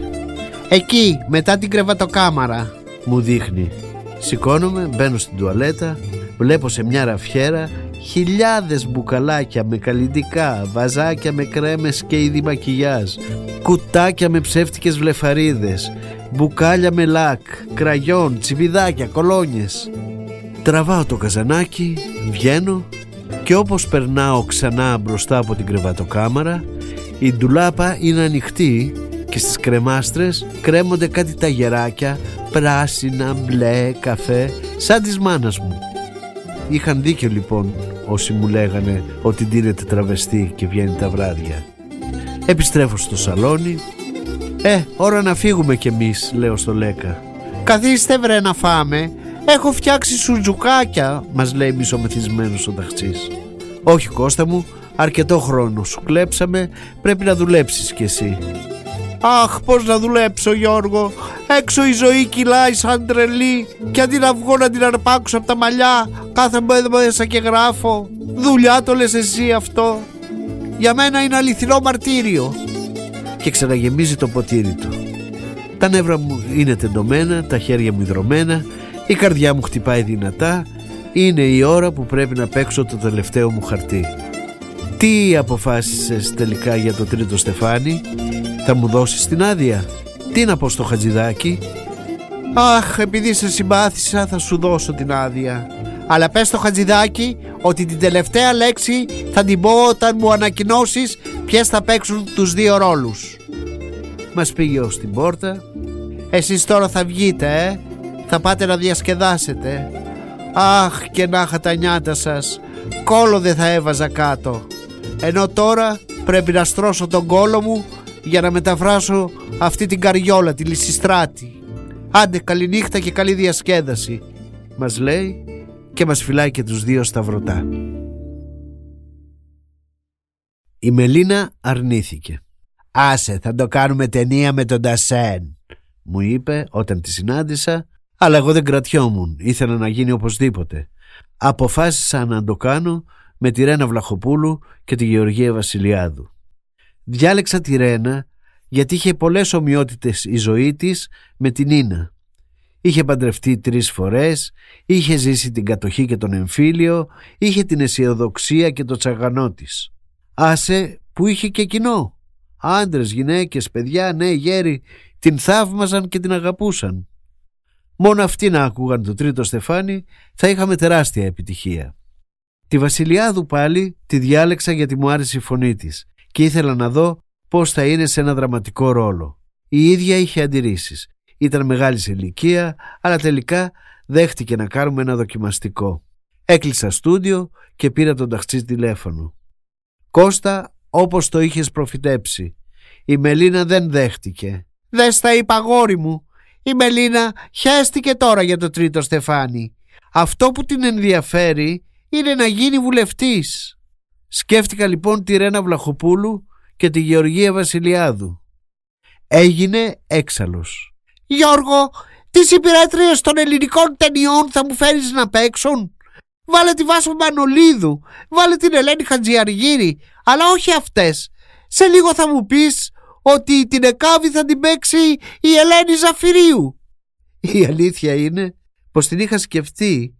Εκεί, μετά την κρεβατοκάμαρα. Μου δείχνει. Σηκώνομαι, μπαίνω στην τουαλέτα, βλέπω σε μια ραφιέρα χιλιάδες μπουκαλάκια με καλλιτικά, βαζάκια με κρέμες και είδη μακιγιάζ, κουτάκια με ψεύτικες βλεφαρίδες, μπουκάλια με λάκ, κραγιόν, τσιβιδάκια, κολόνιες. Τραβάω το καζανάκι, βγαίνω και όπως περνάω ξανά μπροστά από την κρεβατοκάμαρα η ντουλάπα είναι ανοιχτή και στις κρεμάστρες κρέμονται κάτι ταγεράκια πράσινα, μπλε, καφέ σαν της μάνας μου. Είχαν δίκιο λοιπόν όσοι μου λέγανε ότι ντύνεται τραβεστή και βγαίνει τα βράδια. Επιστρέφω στο σαλόνι. «Ε, ώρα να φύγουμε κι εμείς», λέω στο Λέκα. «Καθίστε βρε να φάμε, έχω φτιάξει σουτζουκάκια», μας λέει μισομεθυσμένος ο ταχτσής. «Όχι Κώστα μου, αρκετό χρόνο σου κλέψαμε, πρέπει να δουλέψεις κι εσύ». Αχ, πώς να δουλέψω Γιώργο. Έξω η ζωή κυλάει σαν τρελή. Και αντί να βγω να την αρπάξω από τα μαλλιά Κάθομαι μέσα και γράφω. Δουλειά το λες εσύ αυτό. Για μένα είναι αληθινό μαρτύριο. Και ξαναγεμίζει το ποτήρι του. Τα νεύρα μου είναι τεντωμένα Τα χέρια μου υδρωμένα Η καρδιά μου χτυπάει δυνατά. Είναι η ώρα που πρέπει να παίξω το τελευταίο μου χαρτί. Τι αποφάσισες τελικά για το τρίτο στεφάνι; Θα μου δώσεις την άδεια. Τι να πω στο χατζηδάκι Αχ επειδή σε συμπάθησα θα σου δώσω την άδεια. Αλλά πες στο χατζηδάκι ότι την τελευταία λέξη θα την πω όταν μου ανακοινώσεις ποιες θα παίξουν τους δύο ρόλους. Μας πήγε ως την πόρτα. Εσείς τώρα θα βγείτε ε; Θα πάτε να διασκεδάσετε. Αχ και να είχα τα νιάτα σας. Κόλο δεν θα έβαζα κάτω. Ενώ τώρα πρέπει να στρώσω τον κόλο μου για να μεταφράσω αυτή την καριόλα, τη λυσιστράτη. Άντε καληνύχτα και καλή διασκέδαση, μας λέει και μας φυλάει και τους δύο σταυρωτά. Η Μελίνα αρνήθηκε. «Άσε, θα το κάνουμε ταινία με τον Τασέν», μου είπε όταν τη συνάντησα, αλλά εγώ δεν κρατιόμουν, ήθελα να γίνει οπωσδήποτε. Αποφάσισα να το κάνω με τη Ρένα Βλαχοπούλου και τη Γεωργία Βασιλιάδου. Διάλεξα τη Ρένα γιατί είχε πολλές ομοιότητες η ζωή της με την Ίνα. Είχε παντρευτεί τρεις φορές, είχε ζήσει την κατοχή και τον εμφύλιο, είχε την αισιοδοξία και το τσαγανό της. Άσε που είχε και κοινό. Άντρες, γυναίκες, παιδιά, νέοι γέροι την θαύμαζαν και την αγαπούσαν. Μόνο αυτοί να άκουγαν το τρίτο στεφάνι θα είχαμε τεράστια επιτυχία. Τη Βασιλιάδου πάλι τη διάλεξα γιατί μου άρεσε η φωνή της και ήθελα να δω πώς θα είναι σε ένα δραματικό ρόλο. Η ίδια είχε αντιρρήσεις. Ήταν μεγάλη σε ηλικία, αλλά τελικά δέχτηκε να κάνουμε ένα δοκιμαστικό. Έκλεισα στούντιο και πήρα τον ταξί τηλέφωνο. Κώστα, όπως το είχες προφητέψει. Η Μελίνα δεν δέχτηκε. Δεν στα είπα γόρι μου. Η Μελίνα χαίστηκε τώρα για το τρίτο στεφάνι. Αυτό που την ενδιαφέρει είναι να γίνει βουλευτής. Σκέφτηκα λοιπόν τη Ρένα Βλαχοπούλου και τη Γεωργία Βασιλιάδου. Έγινε έξαλλος. Γιώργο, τις υπηρέτριες των ελληνικών ταινιών θα μου φέρεις να παίξουν; Βάλε τη Βάσο Μανολίδου, βάλε την Ελένη Χατζιαργύρη, αλλά όχι αυτές. Σε λίγο θα μου πεις ότι την Εκάβη θα την παίξει η Ελένη Ζαφυρίου. Η αλήθεια είναι πως την είχα σκεφτεί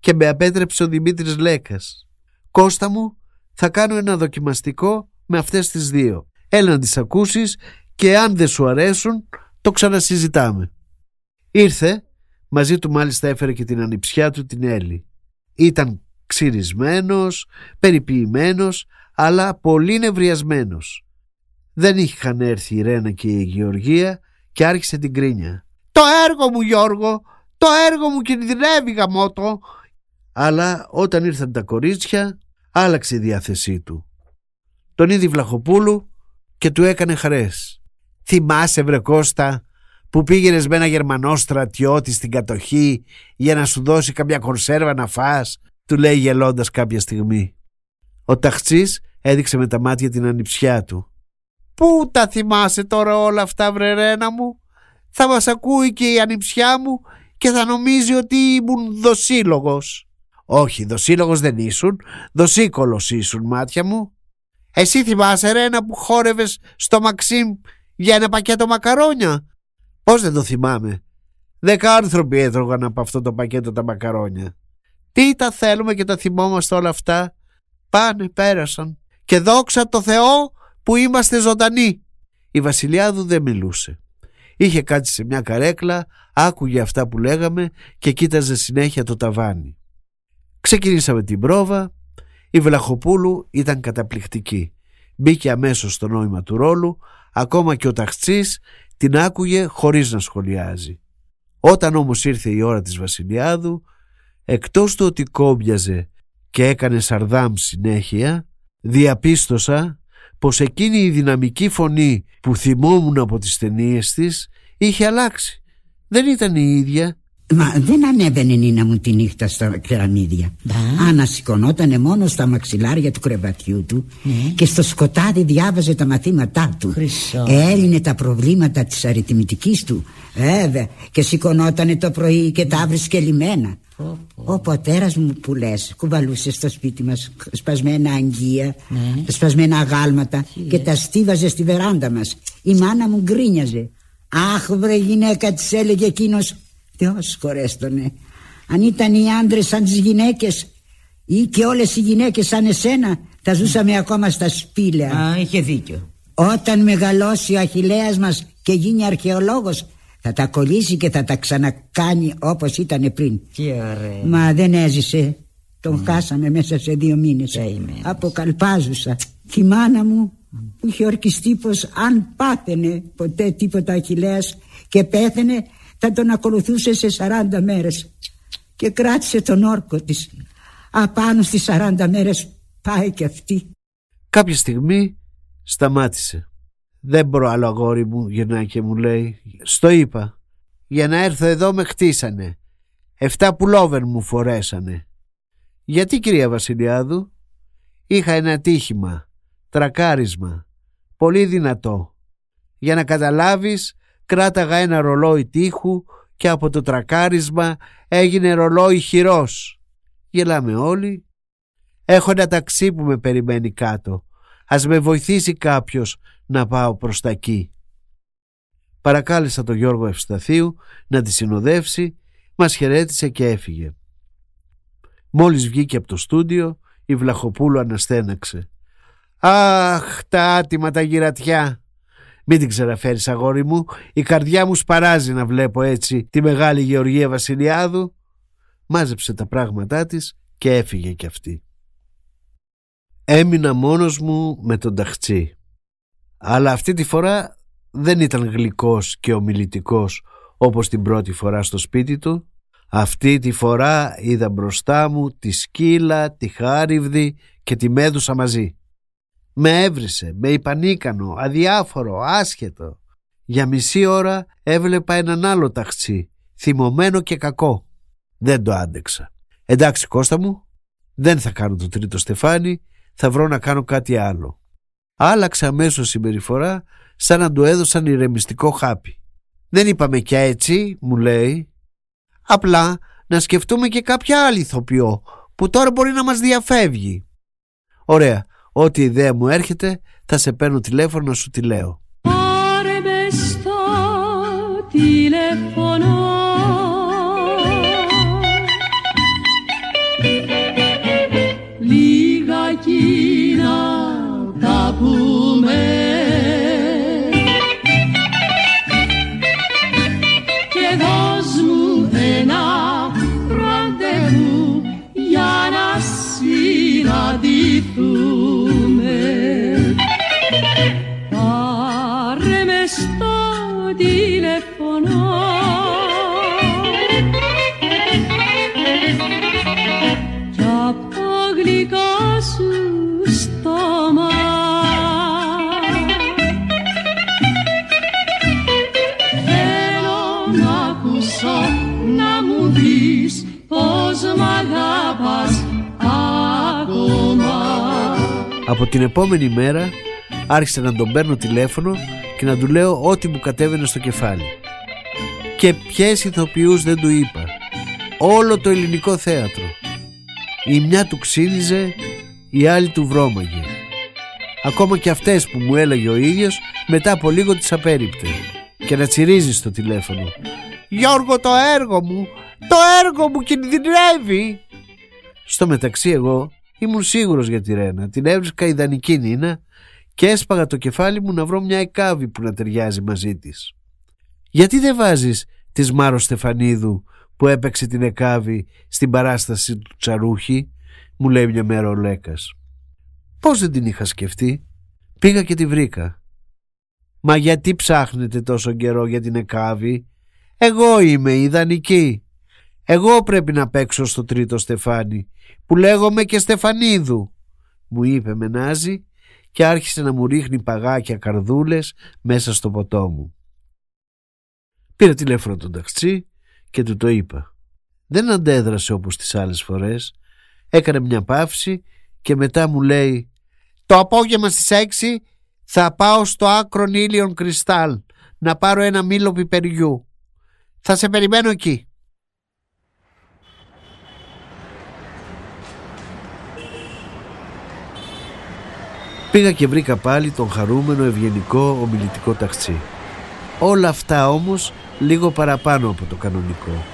και με απέτρεψε ο Δημήτρης Λέκας. Κώστα μου, θα κάνω ένα δοκιμαστικό με αυτές τις δύο. Έλα να τις ακούσεις και αν δεν σου αρέσουν το ξανασυζητάμε. Ήρθε, μαζί του μάλιστα έφερε και την ανιψιά του την Έλλη. Ήταν ξυρισμένος, περιποιημένος, αλλά πολύ νευριασμένος. Δεν είχαν έρθει η Ρένα και η Γεωργία και άρχισε την κρίνια. «Το έργο μου Γιώργο, το έργο μου κινδυνεύει γαμότο». Αλλά όταν ήρθαν τα κορίτσια άλλαξε η διάθεσή του. Τον είδη Βλαχοπούλου και του έκανε χαρές. «Θυμάσαι βρε Κώστα που πήγαινες με ένα Γερμανό στρατιώτη στην κατοχή για να σου δώσει καμιά κονσέρβα να φας» του λέει γελώντας κάποια στιγμή. Ο ταχτσής έδειξε με τα μάτια την ανιψιά του. «Πού τα θυμάσαι τώρα όλα αυτά βρε Ρένα μου» θα μας ακούει και η ανιψιά μου και θα νομίζει ότι ήμουν δοσύλλογος. Όχι, δοσύλλογος δεν ήσουν, δοσύκολος ήσουν μάτια μου. Εσύ θυμάσαι ρε ένα που χόρευες στο Μαξίμ για ένα πακέτο μακαρόνια; Πώς δεν το θυμάμαι. Δέκα άνθρωποι έτρωγαν από αυτό το πακέτο τα μακαρόνια. Τι τα θέλουμε και τα θυμόμαστε όλα αυτά; Πάνε, πέρασαν. Και δόξα το Θεό που είμαστε ζωντανοί. Η Βασιλιάδου δεν μιλούσε. Είχε κάτσει σε μια καρέκλα, άκουγε αυτά που λέγαμε και κοίταζε συνέχεια το ταβάνι. Ξεκινήσαμε την πρόβα. Η Βλαχοπούλου ήταν καταπληκτική. Μπήκε αμέσως στο νόημα του ρόλου, ακόμα και ο ταχτσής την άκουγε χωρίς να σχολιάζει. Όταν όμως ήρθε η ώρα της Βασιλιάδου, εκτός του ότι κόμπιαζε και έκανε σαρδάμ συνέχεια, διαπίστωσα πως εκείνη η δυναμική φωνή που θυμόμουν από τις ταινίες της είχε αλλάξει. Δεν ήταν η ίδια. Μα δεν ανέβαινε Νίνα μου τη νύχτα στα κεραμίδια. Ανασηκωνότανε μόνο στα μαξιλάρια του κρεβατιού του ναι. και στο σκοτάδι διάβαζε τα μαθήματά του. Χρυσό. Έλυνε τα προβλήματα της αριθμητικής του. Βέβαια. Και σηκωνότανε το πρωί και τα βρίσκε λιμένα. Ο πατέρας μου που λες κουβαλούσε στο σπίτι μας σπασμένα αγγεία, Ναι. σπασμένα αγάλματα και τα στίβαζε στη βεράντα μας. Η μάνα μου γκρίνιαζε. Αχ βρε γυναίκα της έλεγε εκείνος Θεός χωρέστονε. Αν ήταν οι άντρες σαν τις γυναίκες Ή και όλες οι γυναίκες σαν εσένα Θα ζούσαμε ακόμα στα σπήλαια. Α, είχε δίκιο. Όταν μεγαλώσει ο Αχιλέας μας Και γίνει αρχαιολόγος Θα τα κολλήσει και θα τα ξανακάνει Όπως ήταν πριν. Τι ωραία. Μα δεν έζησε. Τον χάσαμε μέσα σε δύο μήνες. Καημένος. Αποκαλπάζουσα Τη μάνα μου που είχε ορκιστεί πως αν πάθαινε ποτέ τίποτα Αχιλέας και πέθαινε θα τον ακολουθούσε σε 40 μέρες και κράτησε τον όρκο της. Απάνω στις 40 μέρες πάει και αυτή. Κάποια στιγμή σταμάτησε. Δεν μπορώ άλλο αγόρι μου γυρνάει και μου λέει. Στο είπα Για να έρθω εδώ με χτίσανε. Εφτά πουλόβερ μου φορέσανε Γιατί κυρία Βασιλιάδου Είχα ένα τύχημα Τρακάρισμα Πολύ δυνατό. Για να καταλάβεις κράταγα ένα ρολόι τείχου και από το τρακάρισμα έγινε ρολόι χειρός. Γελάμε όλοι. Έχω ένα ταξί που με περιμένει κάτω. Ας με βοηθήσει κάποιος να πάω προς τα εκεί. Παρακάλεσα τον Γιώργο Ευσταθίου να τη συνοδεύσει, μας χαιρέτησε και έφυγε. Μόλις βγήκε από το στούντιο, η Βλαχοπούλου αναστέναξε. «Αχ, τα άτιμα τα γυρατιά!» Μην την ξεραφέρεις αγόρι μου, η καρδιά μου σπαράζει να βλέπω έτσι τη μεγάλη Γεωργία Βασιλιάδου. Μάζεψε τα πράγματά της και έφυγε κι αυτή. Έμεινα μόνος μου με τον ταχτσί. Αλλά αυτή τη φορά δεν ήταν γλυκός και ομιλητικός όπως την πρώτη φορά στο σπίτι του. Αυτή τη φορά είδα μπροστά μου τη σκύλα, τη χάριβδη και τη μέδουσα μαζί. Με έβρισε, με υπανίκανο, αδιάφορο, άσχετο. Για μισή ώρα έβλεπα έναν άλλο ταξί, θυμωμένο και κακό. Δεν το άντεξα. Εντάξει Κώστα μου, δεν θα κάνω το τρίτο στεφάνι, θα βρω να κάνω κάτι άλλο. Άλλαξε αμέσως συμπεριφορά σαν να του έδωσαν ηρεμιστικό χάπι. Δεν είπαμε κι έτσι, μου λέει. Απλά να σκεφτούμε και κάποια άλλη ηθοποιό που τώρα μπορεί να μας διαφεύγει. Ωραία, ό,τι ιδέα μου έρχεται θα σε παίρνω τηλέφωνο να σου τη λέω. Πάρε μες στο τηλέφωνο Από την επόμενη μέρα άρχισα να τον παίρνω τηλέφωνο και να του λέω ό,τι μου κατέβαινε στο κεφάλι. Και ποιες ηθοποιούς δεν του είπα. Όλο το ελληνικό θέατρο. Η μια του ξύλιζε, η άλλη του βρώμαγε. Ακόμα και αυτές που μου έλεγε ο ίδιος μετά από λίγο τις απέριπτε και να τσιρίζει στο τηλέφωνο. Γιώργο το έργο μου, το έργο μου κινδυνεύει. Στο μεταξύ εγώ ήμουν σίγουρος για τη Ρένα, την έβρισκα ιδανική Νίνα και έσπαγα το κεφάλι μου να βρω μια εκάβη που να ταιριάζει μαζί της. Γιατί δεν βάζεις της Μάρος Στεφανίδου που έπαιξε την εκάβη στην παράσταση του Τσαρούχη, μου λέει μια μέρα ο Λέκας. Πώς δεν την είχα σκεφτεί; Πήγα και τη βρήκα. Μα γιατί ψάχνετε τόσο καιρό για την εκάβη; Εγώ είμαι ιδανική. Εγώ πρέπει να παίξω στο τρίτο στεφάνι που λέγομαι και Στεφανίδου. Μου είπε με νάζι και άρχισε να μου ρίχνει παγάκια καρδούλες μέσα στο ποτό μου. Πήρα τηλέφωνο τον ταξί και του το είπα. Δεν αντέδρασε όπως τις άλλες φορές. Έκανε μια παύση και μετά μου λέει «Το απόγευμα στις 6 θα πάω στο άκρον ήλιον κρυστάλ να πάρω ένα μήλο πιπεριού. Θα σε περιμένω εκεί». Πήγα και βρήκα πάλι τον χαρούμενο ευγενικό ομιλητικό ταξί. Όλα αυτά όμως λίγο παραπάνω από το κανονικό.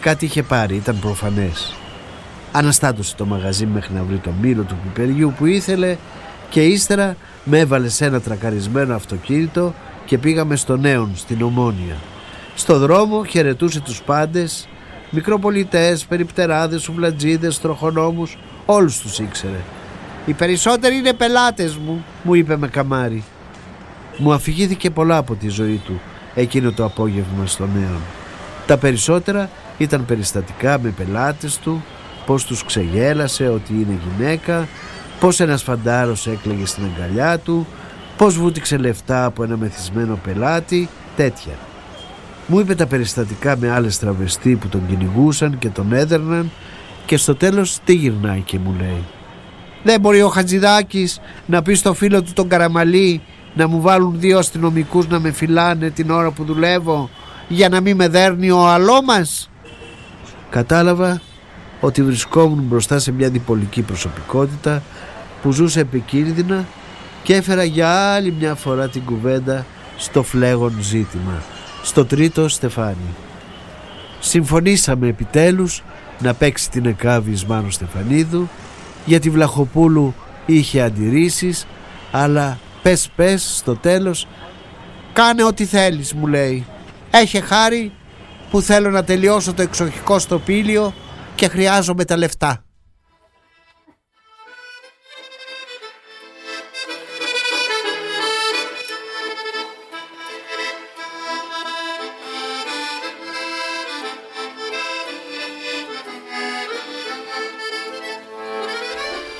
Κάτι είχε πάρει, ήταν προφανές. Αναστάτωσε το μαγαζί μέχρι να βρει το μήλο του πιπεριού που ήθελε και ύστερα με έβαλε σε ένα τρακαρισμένο αυτοκίνητο και πήγαμε στο Νέον, στην Ομόνια. Στο δρόμο χαιρετούσε τους πάντες, μικροπολιτές, περιπτεράδες, σουβλατζίδες, τροχονόμους, όλους τους ήξερε. Οι περισσότεροι είναι πελάτες μου, μου είπε με καμάρι. Μου αφηγήθηκε πολλά από τη ζωή του εκείνο το απόγευμα στο Νέον. Τα περισσότερα ήταν περιστατικά με πελάτες του, πως τους ξεγέλασε ότι είναι γυναίκα, πως ένας φαντάρος έκλαιγε στην αγκαλιά του, πως βούτυξε λεφτά από ένα μεθυσμένο πελάτη, τέτοια. Μου είπε τα περιστατικά με άλλες τραβεστοί που τον κυνηγούσαν και τον έδερναν και στο τέλος τι γυρνάει και μου λέει δεν μπορεί ο Χατζηδάκης να πει στο φίλο του τον Καραμαλή να μου βάλουν δύο αστυνομικούς να με φυλάνε την ώρα που δουλεύω για να μην με δέρνει ο αλό μας. Κατάλαβα ότι βρισκόμουν μπροστά σε μια διπολική προσωπικότητα που ζούσε επικίνδυνα και έφερα για άλλη μια φορά την κουβέντα στο φλέγον ζήτημα, στο τρίτο στεφάνι. Συμφωνήσαμε επιτέλους να παίξει την εκάβη Μάνος Στεφανίδου γιατί Βλαχοπούλου είχε αντιρρήσεις αλλά πες πες στο τέλος κάνε ό,τι θέλεις μου λέει. Έχει χάρη που θέλω να τελειώσω το εξοχικό στο πήλιο και χρειάζομαι τα λεφτά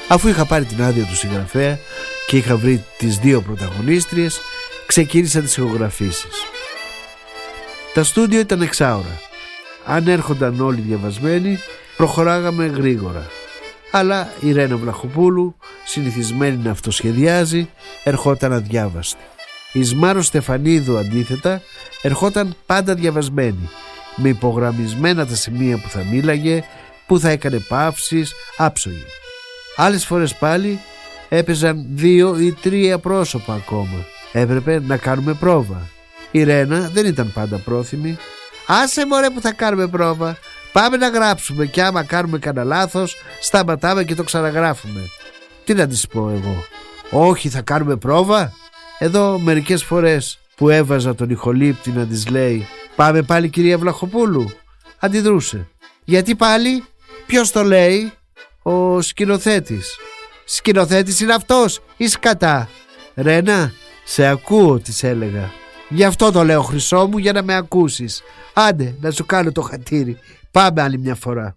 Αφού είχα πάρει την άδεια του συγγραφέα και είχα βρει τις δύο πρωταγωνίστριες, ξεκίνησα τις ηχογραφήσεις. Τα στούντιο ήταν εξάωρα. Αν έρχονταν όλοι διαβασμένοι, προχωράγαμε γρήγορα. Αλλά η Ρένα Βλαχοπούλου, συνηθισμένη να αυτοσχεδιάζει, ερχόταν αδιάβαστη. Η Σμάρο Στεφανίδου αντίθετα ερχόταν πάντα διαβασμένη, με υπογραμμισμένα τα σημεία που θα μίλαγε, που θα έκανε παύσεις, άψογη. Άλλες φορές πάλι έπαιζαν δύο ή τρία πρόσωπα ακόμα. Έπρεπε να κάνουμε πρόβα. Η Ρένα δεν ήταν πάντα πρόθυμη. Άσε μωρέ που θα κάνουμε πρόβα. Πάμε να γράψουμε και άμα κάνουμε κανένα λάθος σταματάμε και το ξαναγράφουμε. Τι να της πω εγώ. Όχι θα κάνουμε πρόβα. Εδώ μερικές φορές που έβαζα τον ηχολήπτη να της λέει Πάμε πάλι κυρία Βλαχοπούλου. Αντιδρούσε. Γιατί πάλι, ποιος το λέει, ο σκηνοθέτης. Σκηνοθέτης είναι αυτός ή σκατά. Ρένα, σε ακούω της έλεγα. Γι' αυτό το λέω χρυσό μου για να με ακούσεις. Άντε να σου κάνω το χατήρι. Πάμε άλλη μια φορά.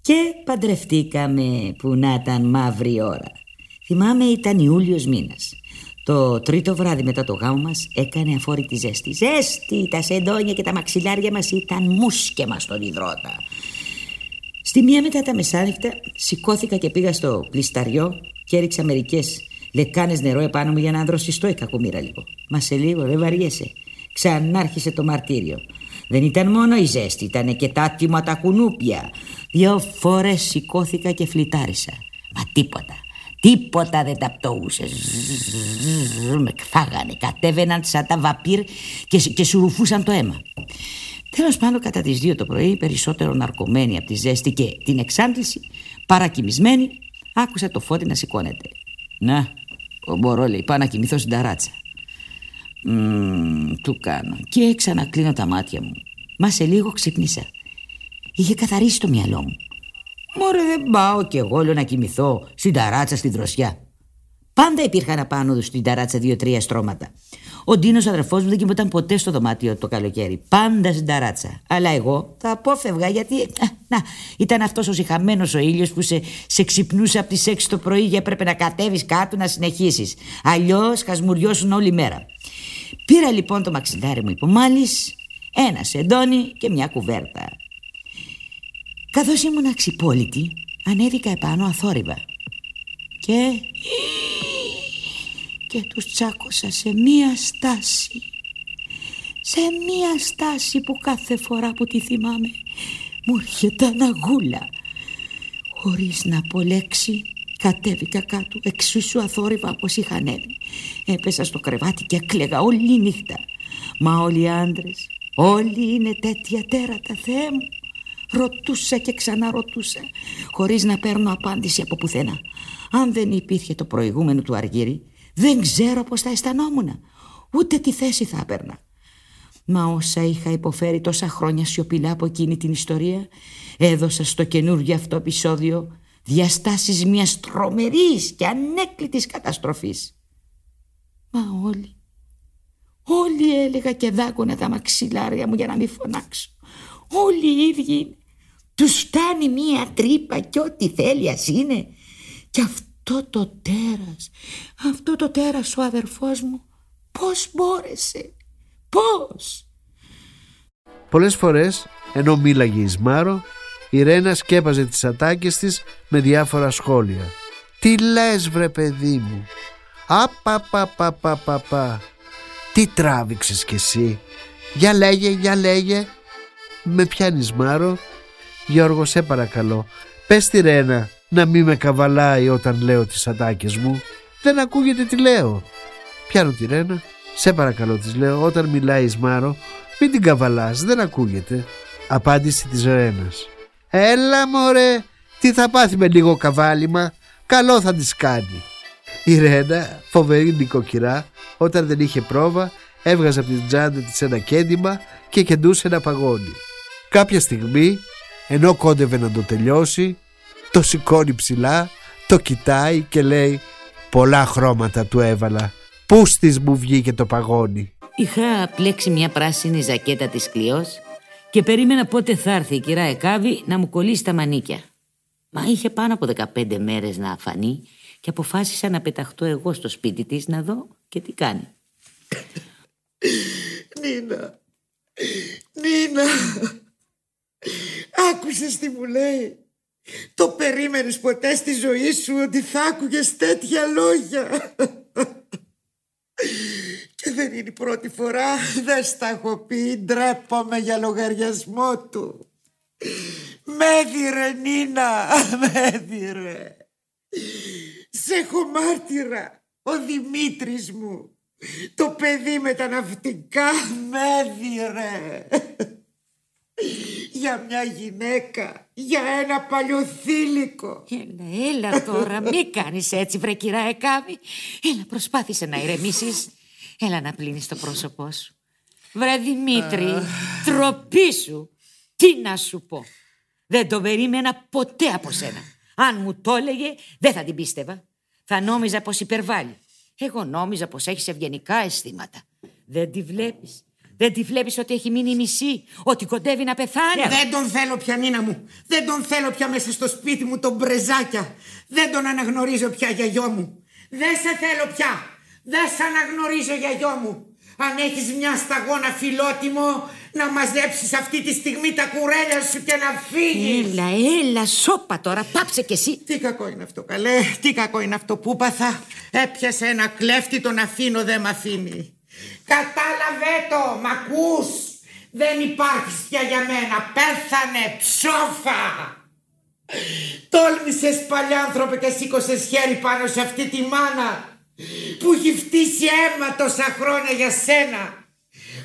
Και παντρευτήκαμε που να ήταν μαύρη ώρα. Θυμάμαι ήταν Ιούλιος μήνας. Το τρίτο βράδυ μετά το γάμο μας έκανε αφόρητη ζέστη. Ζέστη! Τα σεντόνια και τα μαξιλάρια μας ήταν μουσκεμα στον υδρότα. Στη μία μετά τα μεσάνυχτα σηκώθηκα και πήγα στο πλισταριό και έριξα μερικές λεκάνες νερό επάνω μου για να ανδροσιστώ η κακομήρα λίγο. Μα σε λίγο δεν βαριέσαι. Ξανάρχισε το μαρτύριο. Δεν ήταν μόνο η ζέστη, ήταν και τα άτιμα τα κουνούπια. Δύο φορές σηκώθηκα και φλιτάρισα. Μα τίποτα. Τίποτα δεν τα πτωούσε. Με φάγανε, κατέβαιναν σαν τα βαπύρ και, και σουρουφούσαν το αίμα. Τέλος πάντων, κατά τις δύο το πρωί, περισσότερο ναρκωμένη από τη ζέστη και την εξάντληση, παρακοιμισμένη, άκουσα το φώτι να σηκώνεται. Να, μπορώ, λέει, πάω να κοιμηθώ στην ταράτσα. Μmm, του κάνω. Και ξανακλίνω τα μάτια μου. Μα σε λίγο ξυπνήσα. Είχε καθαρίσει το μυαλό μου. Μωρέ δεν πάω κι εγώ λέω να κοιμηθώ στην ταράτσα στην δροσιά. Πάντα υπήρχαν απάνω του στην ταράτσα δύο-τρία στρώματα. Ο Ντίνος, αδερφός μου, δεν κοιμόταν ποτέ στο δωμάτιο το καλοκαίρι. Πάντα στην ταράτσα. Αλλά εγώ τα απόφευγα γιατί. Ε, να, ήταν αυτός ο συχαμένος ο ήλιος που σε, σε ξυπνούσε από τις 6 το πρωί και έπρεπε να κατέβεις κάτω να συνεχίσεις. Αλλιώς χασμουριώσουν όλη μέρα. Πήρα λοιπόν το μαξιλάρι μου υπομάλης, ένα σεντόνι και μια κουβέρτα. Καθώς ήμουν αξιπόλητη, ανέβηκα επάνω αθόρυβα. Και... Και τους τσάκωσα σε μία στάση. Σε μία στάση που κάθε φορά που τη θυμάμαι μου έρχεται αναγούλα. Χωρίς να πω λέξη, κατέβηκα κάτω εξίσου αθόρυβα όπως είχα ανέβει. Έπεσα στο κρεβάτι και έκλαιγα όλη νύχτα. Μα όλοι οι άντρες, όλοι είναι τέτοια τέρατα, Θεέ μου. Ρωτούσα και ξαναρωτούσα, χωρίς να παίρνω απάντηση από πουθενά. Αν δεν υπήρχε το προηγούμενο του Αργύρι, δεν ξέρω πώς θα αισθανόμουν. Ούτε τι θέση θα έπαιρνα. Μα όσα είχα υποφέρει τόσα χρόνια σιωπηλά από εκείνη την ιστορία, έδωσα στο καινούργιο αυτό επεισόδιο διαστάσεις μιας τρομερής και ανέκλητης καταστροφής. Μα όλοι, όλοι έλεγα και δάκωνα τα μαξιλάρια μου για να μην φωνάξω. Όλοι οι ίδιοι είναι. Τους φτάνει μία τρύπα και ό,τι θέλει ας είναι. Και αυτό το τέρας, αυτό το τέρας ο αδερφός μου, πώς μπόρεσε, πώς. Πολλές φορές, ενώ μίλαγε η Σμάρο, η Ρένα σκέπαζε τις ατάκες της με διάφορα σχόλια. «Τι λες βρε παιδί μου, απαπαπαπαπαπα, τι τράβηξες κι εσύ, για λέγε, για λέγε, με πιάνεις Μάρο Γιώργο σε παρακαλώ Πες στη Ρένα να μην με καβαλάει όταν λέω τις ατάκες μου. Δεν ακούγεται τι λέω. Πιάνω τη Ρένα. Σε παρακαλώ της λέω Όταν μιλάει η Μάρο Μην την καβαλάς δεν ακούγεται. Απάντηση της Ρένας. Έλα μωρέ Τι θα πάθει με λίγο καβάλιμα. Καλό θα της κάνει. Η Ρένα, φοβερή νοικοκυρά, όταν δεν είχε πρόβα, έβγαζε από την τσάντα της ένα κέντημα και κεντούσε ένα παγόνι. Κάποια στιγμή, ενώ κόντευε να το τελειώσει, το σηκώνει ψηλά, το κοιτάει και λέει «Πολλά χρώματα του έβαλα, πούς στις μου βγήκε το παγόνι». Είχα πλέξει μια πράσινη ζακέτα της Κλειός και περίμενα πότε θα έρθει η κυρά Εκάβη να μου κολλήσει τα μανίκια. Μα είχε πάνω από 15 μέρες να αφανεί και αποφάσισα να πεταχτώ εγώ στο σπίτι της να δω και τι κάνει. Νίνα, Νίνα, Άκουσες τι μου λέει; Το περίμενες ποτέ στη ζωή σου ότι θα άκουγες τέτοια λόγια; Και δεν είναι η πρώτη φορά, δεν στα έχω πει, ντρέπομαι για λογαριασμό του. Μέδιρε Νίνα, μέδιρε. Σε έχω μάρτυρα, ο Δημήτρης μου. Το παιδί με τα ναυτικά μέδιρε για μια γυναίκα, για ένα παλιοθήλικο. Έλα, έλα τώρα, μη κάνεις έτσι βρε κυρά Εκάβη. Έλα, προσπάθησε να ηρεμήσεις. Έλα να πλύνεις το πρόσωπό σου. Βρε Δημήτρη, τροπή σου. Τι να σου πω. Δεν το περίμενα ποτέ από σένα. Αν μου το έλεγε, δεν θα την πίστευα. Θα νόμιζα πως υπερβάλλει. Εγώ νόμιζα πως έχεις ευγενικά αισθήματα. Δεν τη βλέπεις. Δεν τη βλέπεις ότι έχει μείνει μισή, ότι κοντεύει να πεθάνει; Δεν τον θέλω πια, Νίνα μου. Δεν τον θέλω πια μέσα στο σπίτι μου, τον μπρεζάκια. Δεν τον αναγνωρίζω πια για γιο μου. Δεν σε θέλω πια. Δεν σε αναγνωρίζω για γιο μου. Αν έχεις μια σταγόνα φιλότιμο, να μαζέψεις αυτή τη στιγμή τα κουρέλια σου και να φύγεις. Έλα, έλα, σώπα τώρα, πάψε κι εσύ. Τι κακό είναι αυτό, καλέ. Τι κακό είναι αυτό που πάθα. Έπιασε ένα κλέφτη, τον αφήνω, δεν με αφήνει. Κατάλαβε το, μ' ακούς; Δεν υπάρχεις πια για μένα. Πέθανε ψόφα. Τόλμησες παλιάνθρωπε και σήκωσες χέρι πάνω σε αυτή τη μάνα που έχει φτύσει αίμα τόσα χρόνια για σένα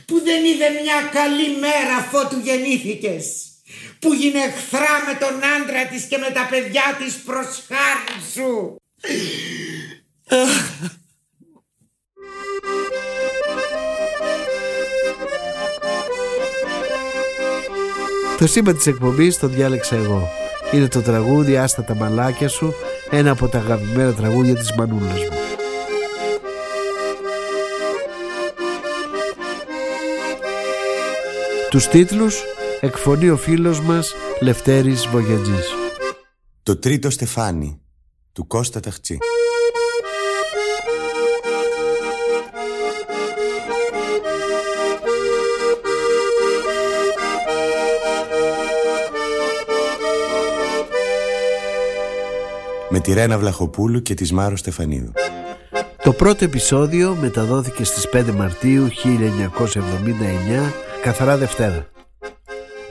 που δεν είδε μια καλή μέρα αφότου γεννήθηκες που γίνε εχθρά με τον άντρα της και με τα παιδιά της προς χάρη σου. Το σήμα της εκπομπής το διάλεξα εγώ. Είναι το τραγούδι «Άστα τα μαλάκια σου», ένα από τα αγαπημένα τραγούδια της μανούλας μου. Τους τίτλους εκφωνεί ο φίλος μας Λευτέρης Βογιατζής. Το τρίτο στεφάνι του Κώστα Ταχτσή. Με τη Ρένα Βλαχοπούλου και τη Μάρο Στεφανίδου. Το πρώτο επεισόδιο μεταδόθηκε στις 5 Μαρτίου 1979, καθαρά Δευτέρα.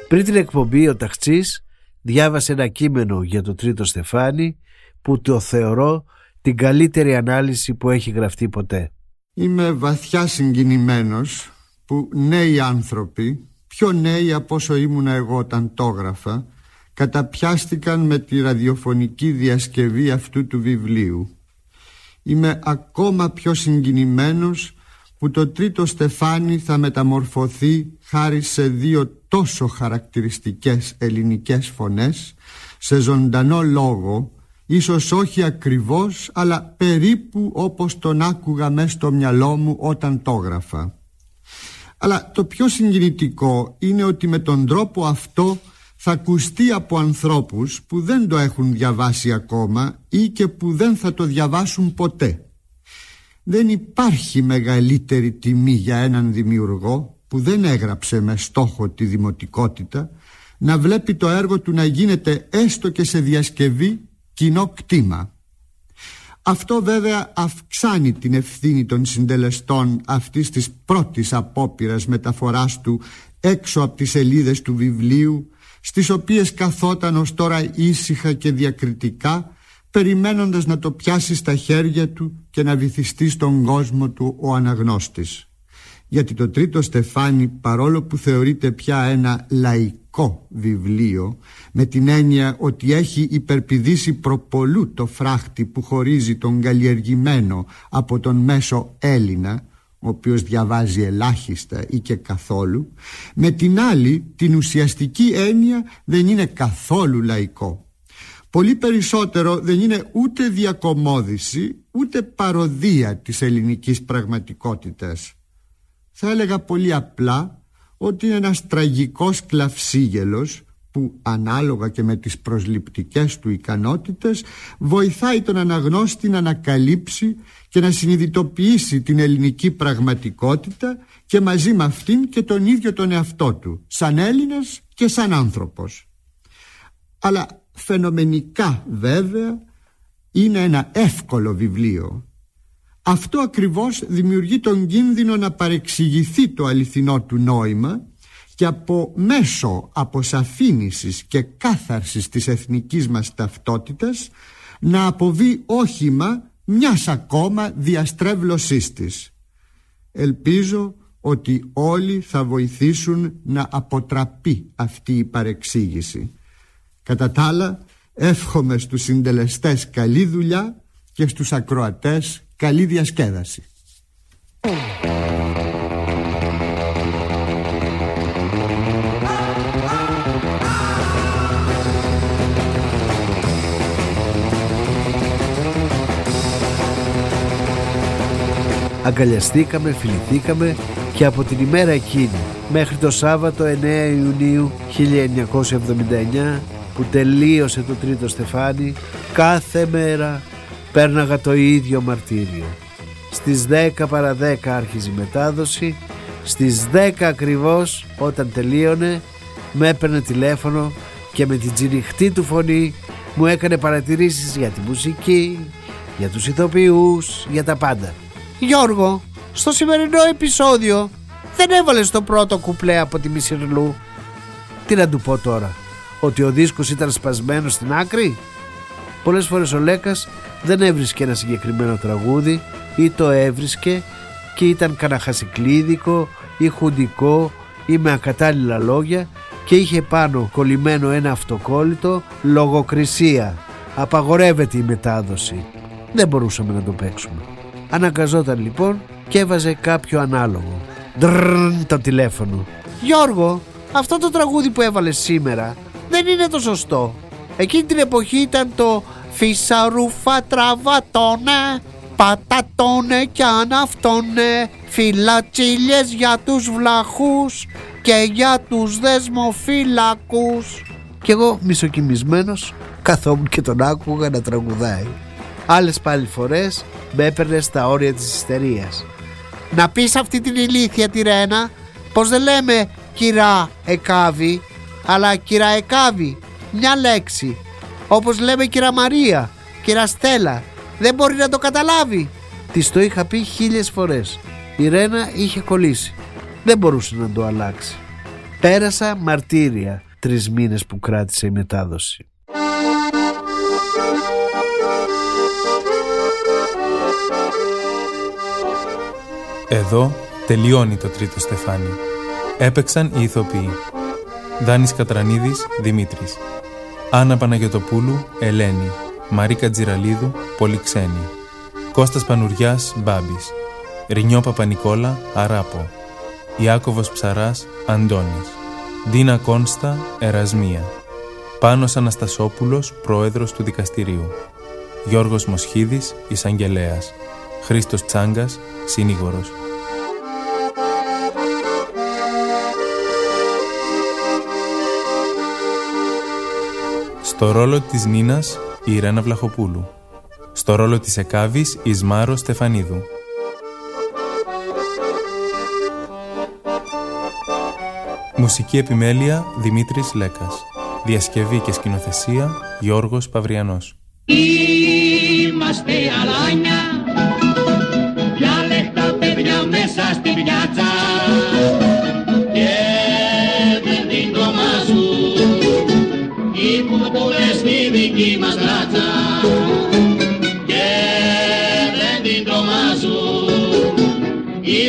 Πριν την εκπομπή ο Ταχτσής διάβασε ένα κείμενο για το τρίτο στεφάνι που το θεωρώ την καλύτερη ανάλυση που έχει γραφτεί ποτέ. Είμαι βαθιά συγκινημένος που νέοι άνθρωποι, πιο νέοι από όσο ήμουν εγώ όταν το έγραφα, καταπιάστηκαν με τη ραδιοφωνική διασκευή αυτού του βιβλίου. Είμαι ακόμα πιο συγκινημένος που το τρίτο στεφάνι θα μεταμορφωθεί χάρη σε δύο τόσο χαρακτηριστικές ελληνικές φωνές σε ζωντανό λόγο ίσως όχι ακριβώς αλλά περίπου όπως τον άκουγα μέσα στο μυαλό μου όταν το έγραφα. Αλλά το πιο συγκινητικό είναι ότι με τον τρόπο αυτό θα ακουστεί από ανθρώπους που δεν το έχουν διαβάσει ακόμα ή και που δεν θα το διαβάσουν ποτέ. Δεν υπάρχει μεγαλύτερη τιμή για έναν δημιουργό που δεν έγραψε με στόχο τη δημοτικότητα να βλέπει το έργο του να γίνεται έστω και σε διασκευή κοινό κτήμα. Αυτό βέβαια αυξάνει την ευθύνη των συντελεστών αυτής της πρώτης απόπειρας μεταφοράς του έξω από τις σελίδες του βιβλίου στις οποίες καθόταν ως τώρα ήσυχα και διακριτικά περιμένοντας να το πιάσει στα χέρια του και να βυθιστεί στον κόσμο του ο αναγνώστης. Γιατί το τρίτο στεφάνι παρόλο που θεωρείται πια ένα λαϊκό βιβλίο με την έννοια ότι έχει υπερπηδήσει προπολού το φράχτη που χωρίζει τον καλλιεργημένο από τον μέσο Έλληνα ο οποίος διαβάζει ελάχιστα ή και καθόλου με την άλλη την ουσιαστική έννοια δεν είναι καθόλου λαϊκό. Πολύ περισσότερο δεν είναι ούτε διακομόδηση ούτε παροδία της ελληνικής πραγματικότητας. Θα έλεγα πολύ απλά ότι είναι ένας τραγικός κλαυσίγελος που ανάλογα και με τις προσληπτικές του ικανότητες βοηθάει τον αναγνώστη να ανακαλύψει και να συνειδητοποιήσει την ελληνική πραγματικότητα και μαζί με αυτήν και τον ίδιο τον εαυτό του σαν Έλληνας και σαν άνθρωπος. Αλλά φαινομενικά βέβαια είναι ένα εύκολο βιβλίο. Αυτό ακριβώς δημιουργεί τον κίνδυνο να παρεξηγηθεί το αληθινό του νόημα και από μέσω αποσαφήνισης και κάθαρσης της εθνικής μας ταυτότητας να αποβεί όχημα μιας ακόμα διαστρέβλωσής της. Ελπίζω ότι όλοι θα βοηθήσουν να αποτραπεί αυτή η παρεξήγηση. Κατά τα άλλα, εύχομαι στους συντελεστές καλή δουλειά και στους ακροατές καλή διασκέδαση. Αγκαλιαστήκαμε, φιληθήκαμε και από την ημέρα εκείνη μέχρι το Σάββατο 9 Ιουνίου 1979 που τελείωσε το τρίτο στεφάνι κάθε μέρα πέρναγα το ίδιο μαρτύριο. Στις 10 παρα 10 άρχιζε η μετάδοση, στις 10 ακριβώς όταν τελείωνε με έπαιρνε τηλέφωνο και με την τζιριχτή του φωνή μου έκανε παρατηρήσεις για τη μουσική, για τους ηθοποιούς, για τα πάντα. Γιώργο, στο σημερινό επεισόδιο δεν έβαλες το πρώτο κουπλέ από τη Μισηρλού. Τι να του πω τώρα. ότι ο δίσκος ήταν σπασμένος στην άκρη; Πολλές φορές ο Λέκας δεν έβρισκε ένα συγκεκριμένο τραγούδι ή το έβρισκε και ήταν καναχασικλίδικο ή χουντικό ή με ακατάλληλα λόγια και είχε πάνω κολλημένο ένα αυτοκόλλητο λογοκρισία. Απαγορεύεται η μετάδοση. Δεν μπορούσαμε να το παίξουμε. Αναγκαζόταν λοιπόν και έβαζε κάποιο ανάλογο. Ντρρρρν το τηλέφωνο. Γιώργο, αυτό το τραγούδι που έβαλε σήμερα δεν είναι το σωστό. Εκείνη την εποχή ήταν το Φυσαρούφα τραβατώνε, πατατώνε κι αναυτώνε, φυλατσίλιες για τους βλαχούς και για τους δεσμοφύλακους. Κι εγώ μισοκοιμισμένος καθόμουν και τον άκουγα να τραγουδάει. Άλλες πάλι φορές με έπαιρνε στα όρια της ιστερίας. Να πεις αυτή την ηλίθια τη Ρένα πως δεν λέμε κυρά εκάβη αλλά κυρά εκάβη μια λέξη. Όπως λέμε κυρά Μαρία, κυρά Στέλλα δεν μπορεί να το καταλάβει. Της το είχα πει χίλιες φορές. Η Ρένα είχε κολλήσει. Δεν μπορούσε να το αλλάξει. Πέρασα μαρτύρια τρεις μήνες που κράτησε η μετάδοση Εδώ τελειώνει το τρίτο στεφάνι. Έπαιξαν οι ηθοποιοί. Δάνης Κατρανίδης, Δημήτρης. Άννα Παναγιωτοπούλου, Ελένη. Μαρίκα Τζιραλίδου, Πολυξένη. Κώστας Πανουριάς, Μπάμπης. Ρινιό Παπανικόλα, Αράπο. Ιάκωβος Ψαράς, Αντώνης. Δίνα Κόνστα, Ερασμία. Πάνος Αναστασόπουλος, Πρόεδρος του Δικαστηρίου. Γιώργος Μοσχίδης, Εισαγγελέας. Χρήστος Τσάγκας, Συνήγορος. Στο ρόλο της Νίνας η Ιρένα Βλαχοπούλου. Στο ρόλο της Εκάβης η Σμάρο Στεφανίδου. Μουσική επιμέλεια Δημήτρης Λέκας. Διασκευή και σκηνοθεσία Γιώργος Παυριανός.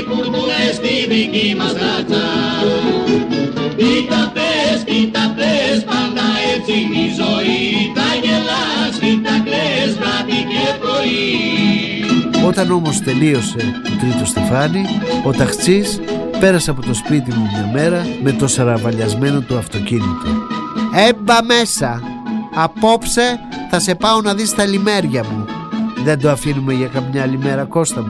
Οι κουρκούλες στη δική μας ράτσα Κοίτα πες, κοίτα πες, πάντα έτσι είναι η ζωή Τα γελάς, κοίτα κλαις, βράδυ και πρωί Όταν όμως τελείωσε το τρίτο στεφάνι, ο ταχτσής πέρασε από το σπίτι μου μια μέρα με το σαραβαλιασμένο του αυτοκίνητο. Έμπα μέσα! Απόψε θα σε πάω να δεις τα λιμέρια μου. Δεν το αφήνουμε για καμιά άλλη μέρα Κώστα μου.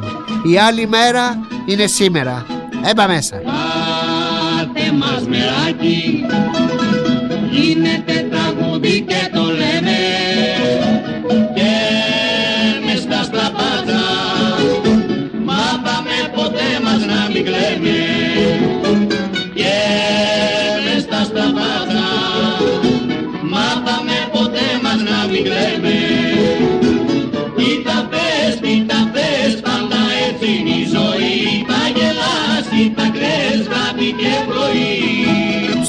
Η άλλη μέρα είναι σήμερα. Έμπα μέσα. Πάτε μας μεράκι Γίνεται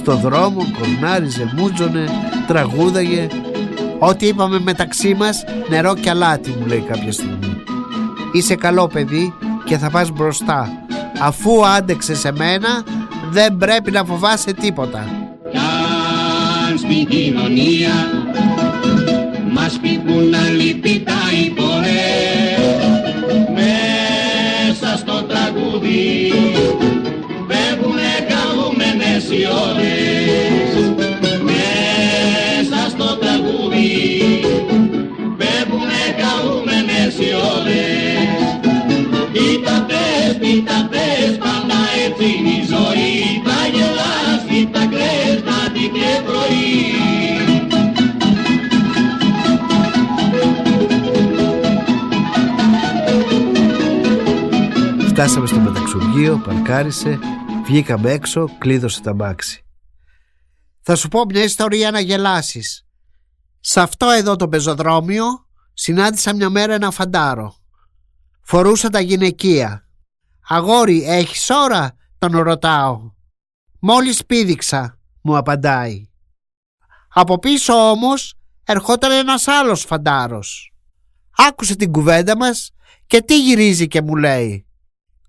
Στο δρόμο κορνάριζε, μούτζωνε, τραγούδαγε. Ό,τι είπαμε μεταξύ μας, νερό και αλάτι μου λέει κάποια στιγμή. Είσαι καλό παιδί και θα πας μπροστά. Αφού άντεξε σε μένα, δεν πρέπει να φοβάσαι τίποτα. Κι αν στην κοινωνία πες, κοίτα πες, πάντα έτσι είναι η ζωή Τα γελάς, κοίτα κλαις, βράδυ και πρωί Φτάσαμε στο μεταξουργείο, παρκάρισε, βγήκαμε έξω, κλείδωσε τα μπάξι. Θα σου πω μια ιστορία να γελάσεις. Σε αυτό εδώ το πεζοδρόμιο συνάντησα μια μέρα ένα φαντάρο. Φορούσα τα γυναικεία. Αγόρι, έχεις ώρα, τον ρωτάω. Μόλις πήδηξα, μου απαντάει. Από πίσω όμως ερχόταν ένας άλλος φαντάρος. Άκουσε την κουβέντα μας και τι γυρίζει και μου λέει.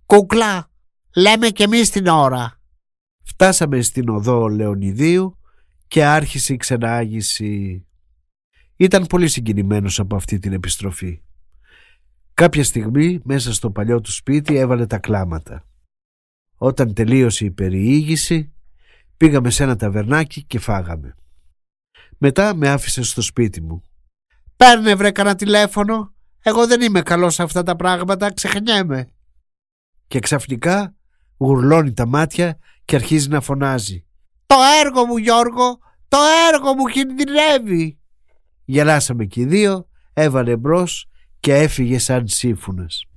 «Κούκλα, λέμε κι εμείς την ώρα». Φτάσαμε στην οδό Λεωνιδίου και άρχισε η ξενάγηση. Ήταν πολύ συγκινημένος από αυτή την επιστροφή. Κάποια στιγμή μέσα στο παλιό του σπίτι έβαλε τα κλάματα. Όταν τελείωσε η περιήγηση πήγαμε σε ένα ταβερνάκι και φάγαμε. Μετά με άφησε στο σπίτι μου. Παίρνε βρε κανένα τηλέφωνο. Εγώ δεν είμαι καλός σε αυτά τα πράγματα, ξεχνιέμαι. Και ξαφνικά γουρλώνει τα μάτια και αρχίζει να φωνάζει. Το έργο μου Γιώργο, το έργο μου κινδυνεύει. Γελάσαμε και οι δύο, έβαλε μπρος και έφυγε σαν σύμφωνας.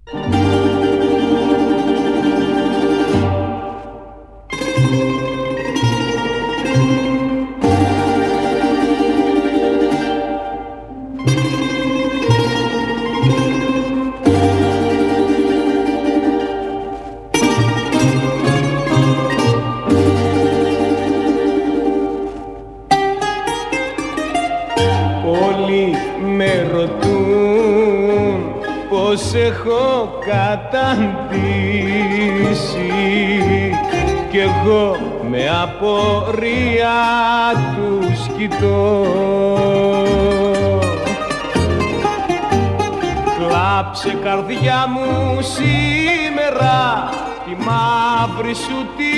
Καταντήσει. Κι εγώ με απορία τους κοιτώ Κλάψε καρδιά μου σήμερα τη μαύρη σου τη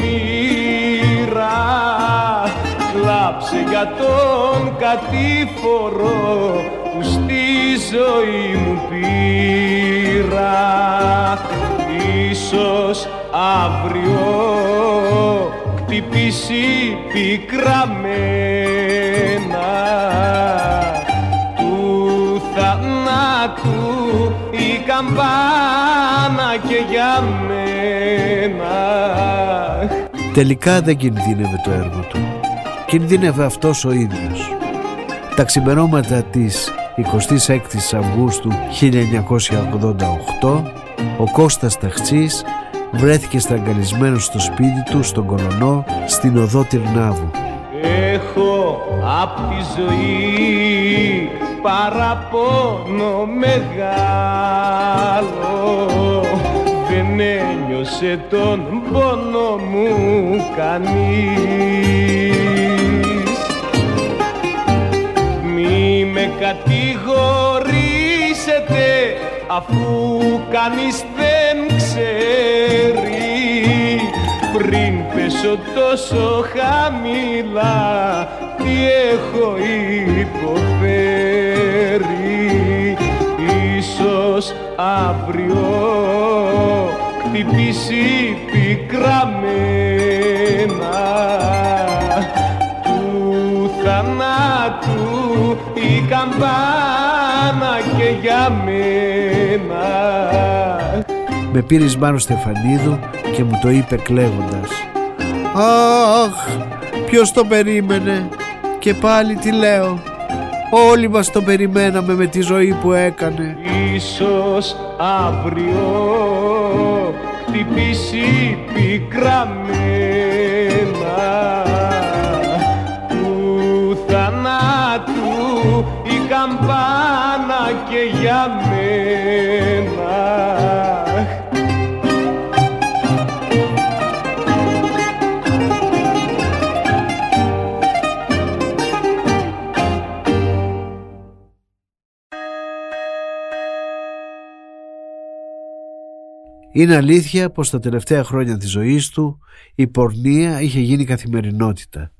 μοίρα. Κλάψε για τον κατήφορο που στη ζωή μου πήρα Ίσως αύριο χτυπήσει πικραμένα του θανάτου η καμπάνα και για μένα Τελικά δεν κινδύνευε το έργο του. Κινδύνευε αυτός ο ίδιος. Τα ξημερώματα της 26 Αυγούστου 1988 ο Κώστας Ταχτσής βρέθηκε στραγγαλισμένος στο σπίτι του στον Κολονό στην οδό Τυρνάβου. Έχω απ' τη ζωή παραπονό μεγάλο δεν ένιωσε τον πόνο μου κανείς κατηγορήσετε αφού κανείς δεν ξέρει. Πριν πέσω τόσο χαμηλά τι έχω υποφέρει. Ίσως αύριο χτυπήσει πικραμένα καμπάνα και για μένα. Με πήρες Μάρο Στεφανίδου και μου το είπε κλαίγοντας. Αχ, ποιος το περίμενε και πάλι τι λέω. Όλοι μας το περιμέναμε με τη ζωή που έκανε. Ίσως αύριο χτυπήσει πικραμένα για μένα. Είναι αλήθεια πως τα τελευταία χρόνια της ζωής του η πορνεία είχε γίνει καθημερινότητα.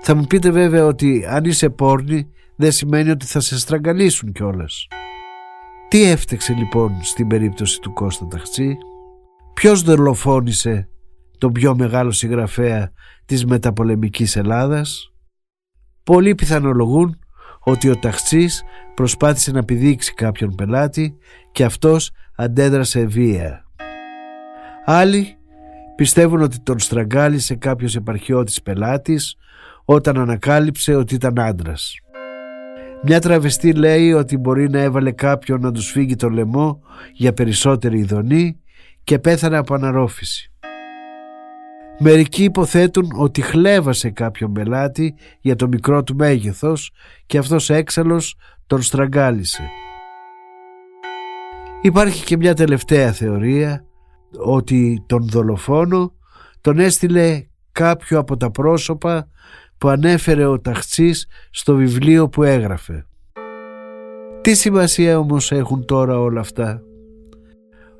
Θα μου πείτε βέβαια ότι αν είσαι πόρνη δεν σημαίνει ότι θα σε στραγγαλίσουν κιόλας. Τι έφτεξε λοιπόν στην περίπτωση του Κώστα Ταχτσή, ποιος δολοφόνησε τον πιο μεγάλο συγγραφέα της μεταπολεμικής Ελλάδας; Πολλοί πιθανολογούν ότι ο Ταχτσής προσπάθησε να πηδήξει κάποιον πελάτη και αυτός αντέδρασε βία. Άλλοι πιστεύουν ότι τον στραγγάλισε κάποιος επαρχιώτης πελάτης όταν ανακάλυψε ότι ήταν άντρας. Μια τραβεστή λέει ότι μπορεί να έβαλε κάποιον να τους φύγει το λαιμό για περισσότερη ειδονή και πέθανε από αναρρόφηση. Μερικοί υποθέτουν ότι χλέβασε κάποιον πελάτη για το μικρό του μέγεθος και αυτός έξαλλος τον στραγγάλισε. Υπάρχει και μια τελευταία θεωρία ότι τον δολοφόνο τον έστειλε κάποιο από τα πρόσωπα που ανέφερε ο Ταχτσής στο βιβλίο που έγραφε. Τι σημασία όμως έχουν τώρα όλα αυτά;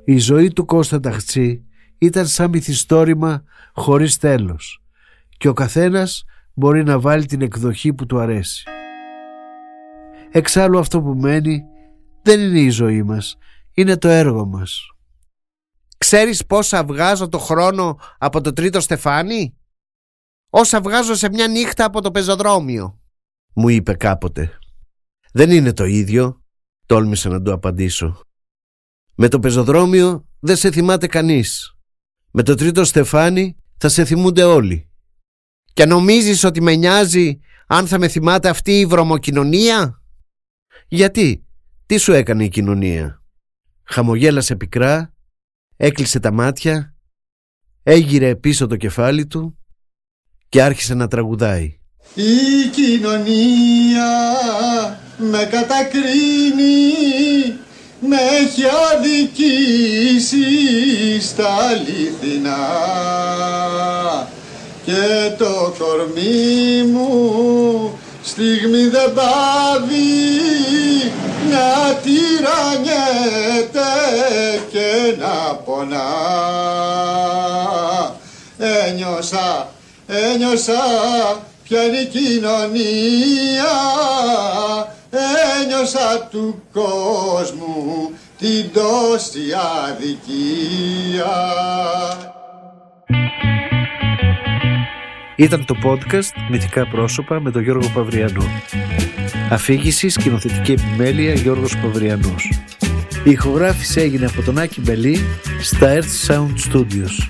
Η ζωή του Κώστα Ταχτσή ήταν σαν μυθιστόρημα χωρίς τέλος και ο καθένας μπορεί να βάλει την εκδοχή που του αρέσει. Εξάλλου αυτό που μένει δεν είναι η ζωή μας, είναι το έργο μας. Ξέρεις πόσα βγάζω το χρόνο από το τρίτο στεφάνι; Όσα βγάζω σε μια νύχτα από το πεζοδρόμιο. Μου είπε κάποτε. Δεν είναι το ίδιο, τόλμησα να του απαντήσω. Με το πεζοδρόμιο δεν σε θυμάται κανείς. Με το τρίτο στεφάνι θα σε θυμούνται όλοι. Και νομίζεις ότι με νοιάζει αν θα με θυμάται αυτή η βρωμοκοινωνία; Γιατί, τι σου έκανε η κοινωνία; Χαμογέλασε πικρά, έκλεισε τα μάτια, έγειρε πίσω το κεφάλι του και άρχισε να τραγουδάει. Η κοινωνία με κατακρίνει με έχει αδικήσει στα αληθινά και το κορμί μου στιγμή δεν πάβει να τυραννιέται και να πονά ένιωσα, ένιωσα ποια είναι η κοινωνία ένιωσα του κόσμου την τόση αδικία. Ήταν το podcast Μυθικά πρόσωπα με τον Γιώργο Παυριανό. Αφήγηση σκηνοθετική επιμέλεια Γιώργος Παυριανός. Η ηχογράφηση έγινε από τον Άκη Μπελή στα Earth Sound Studios.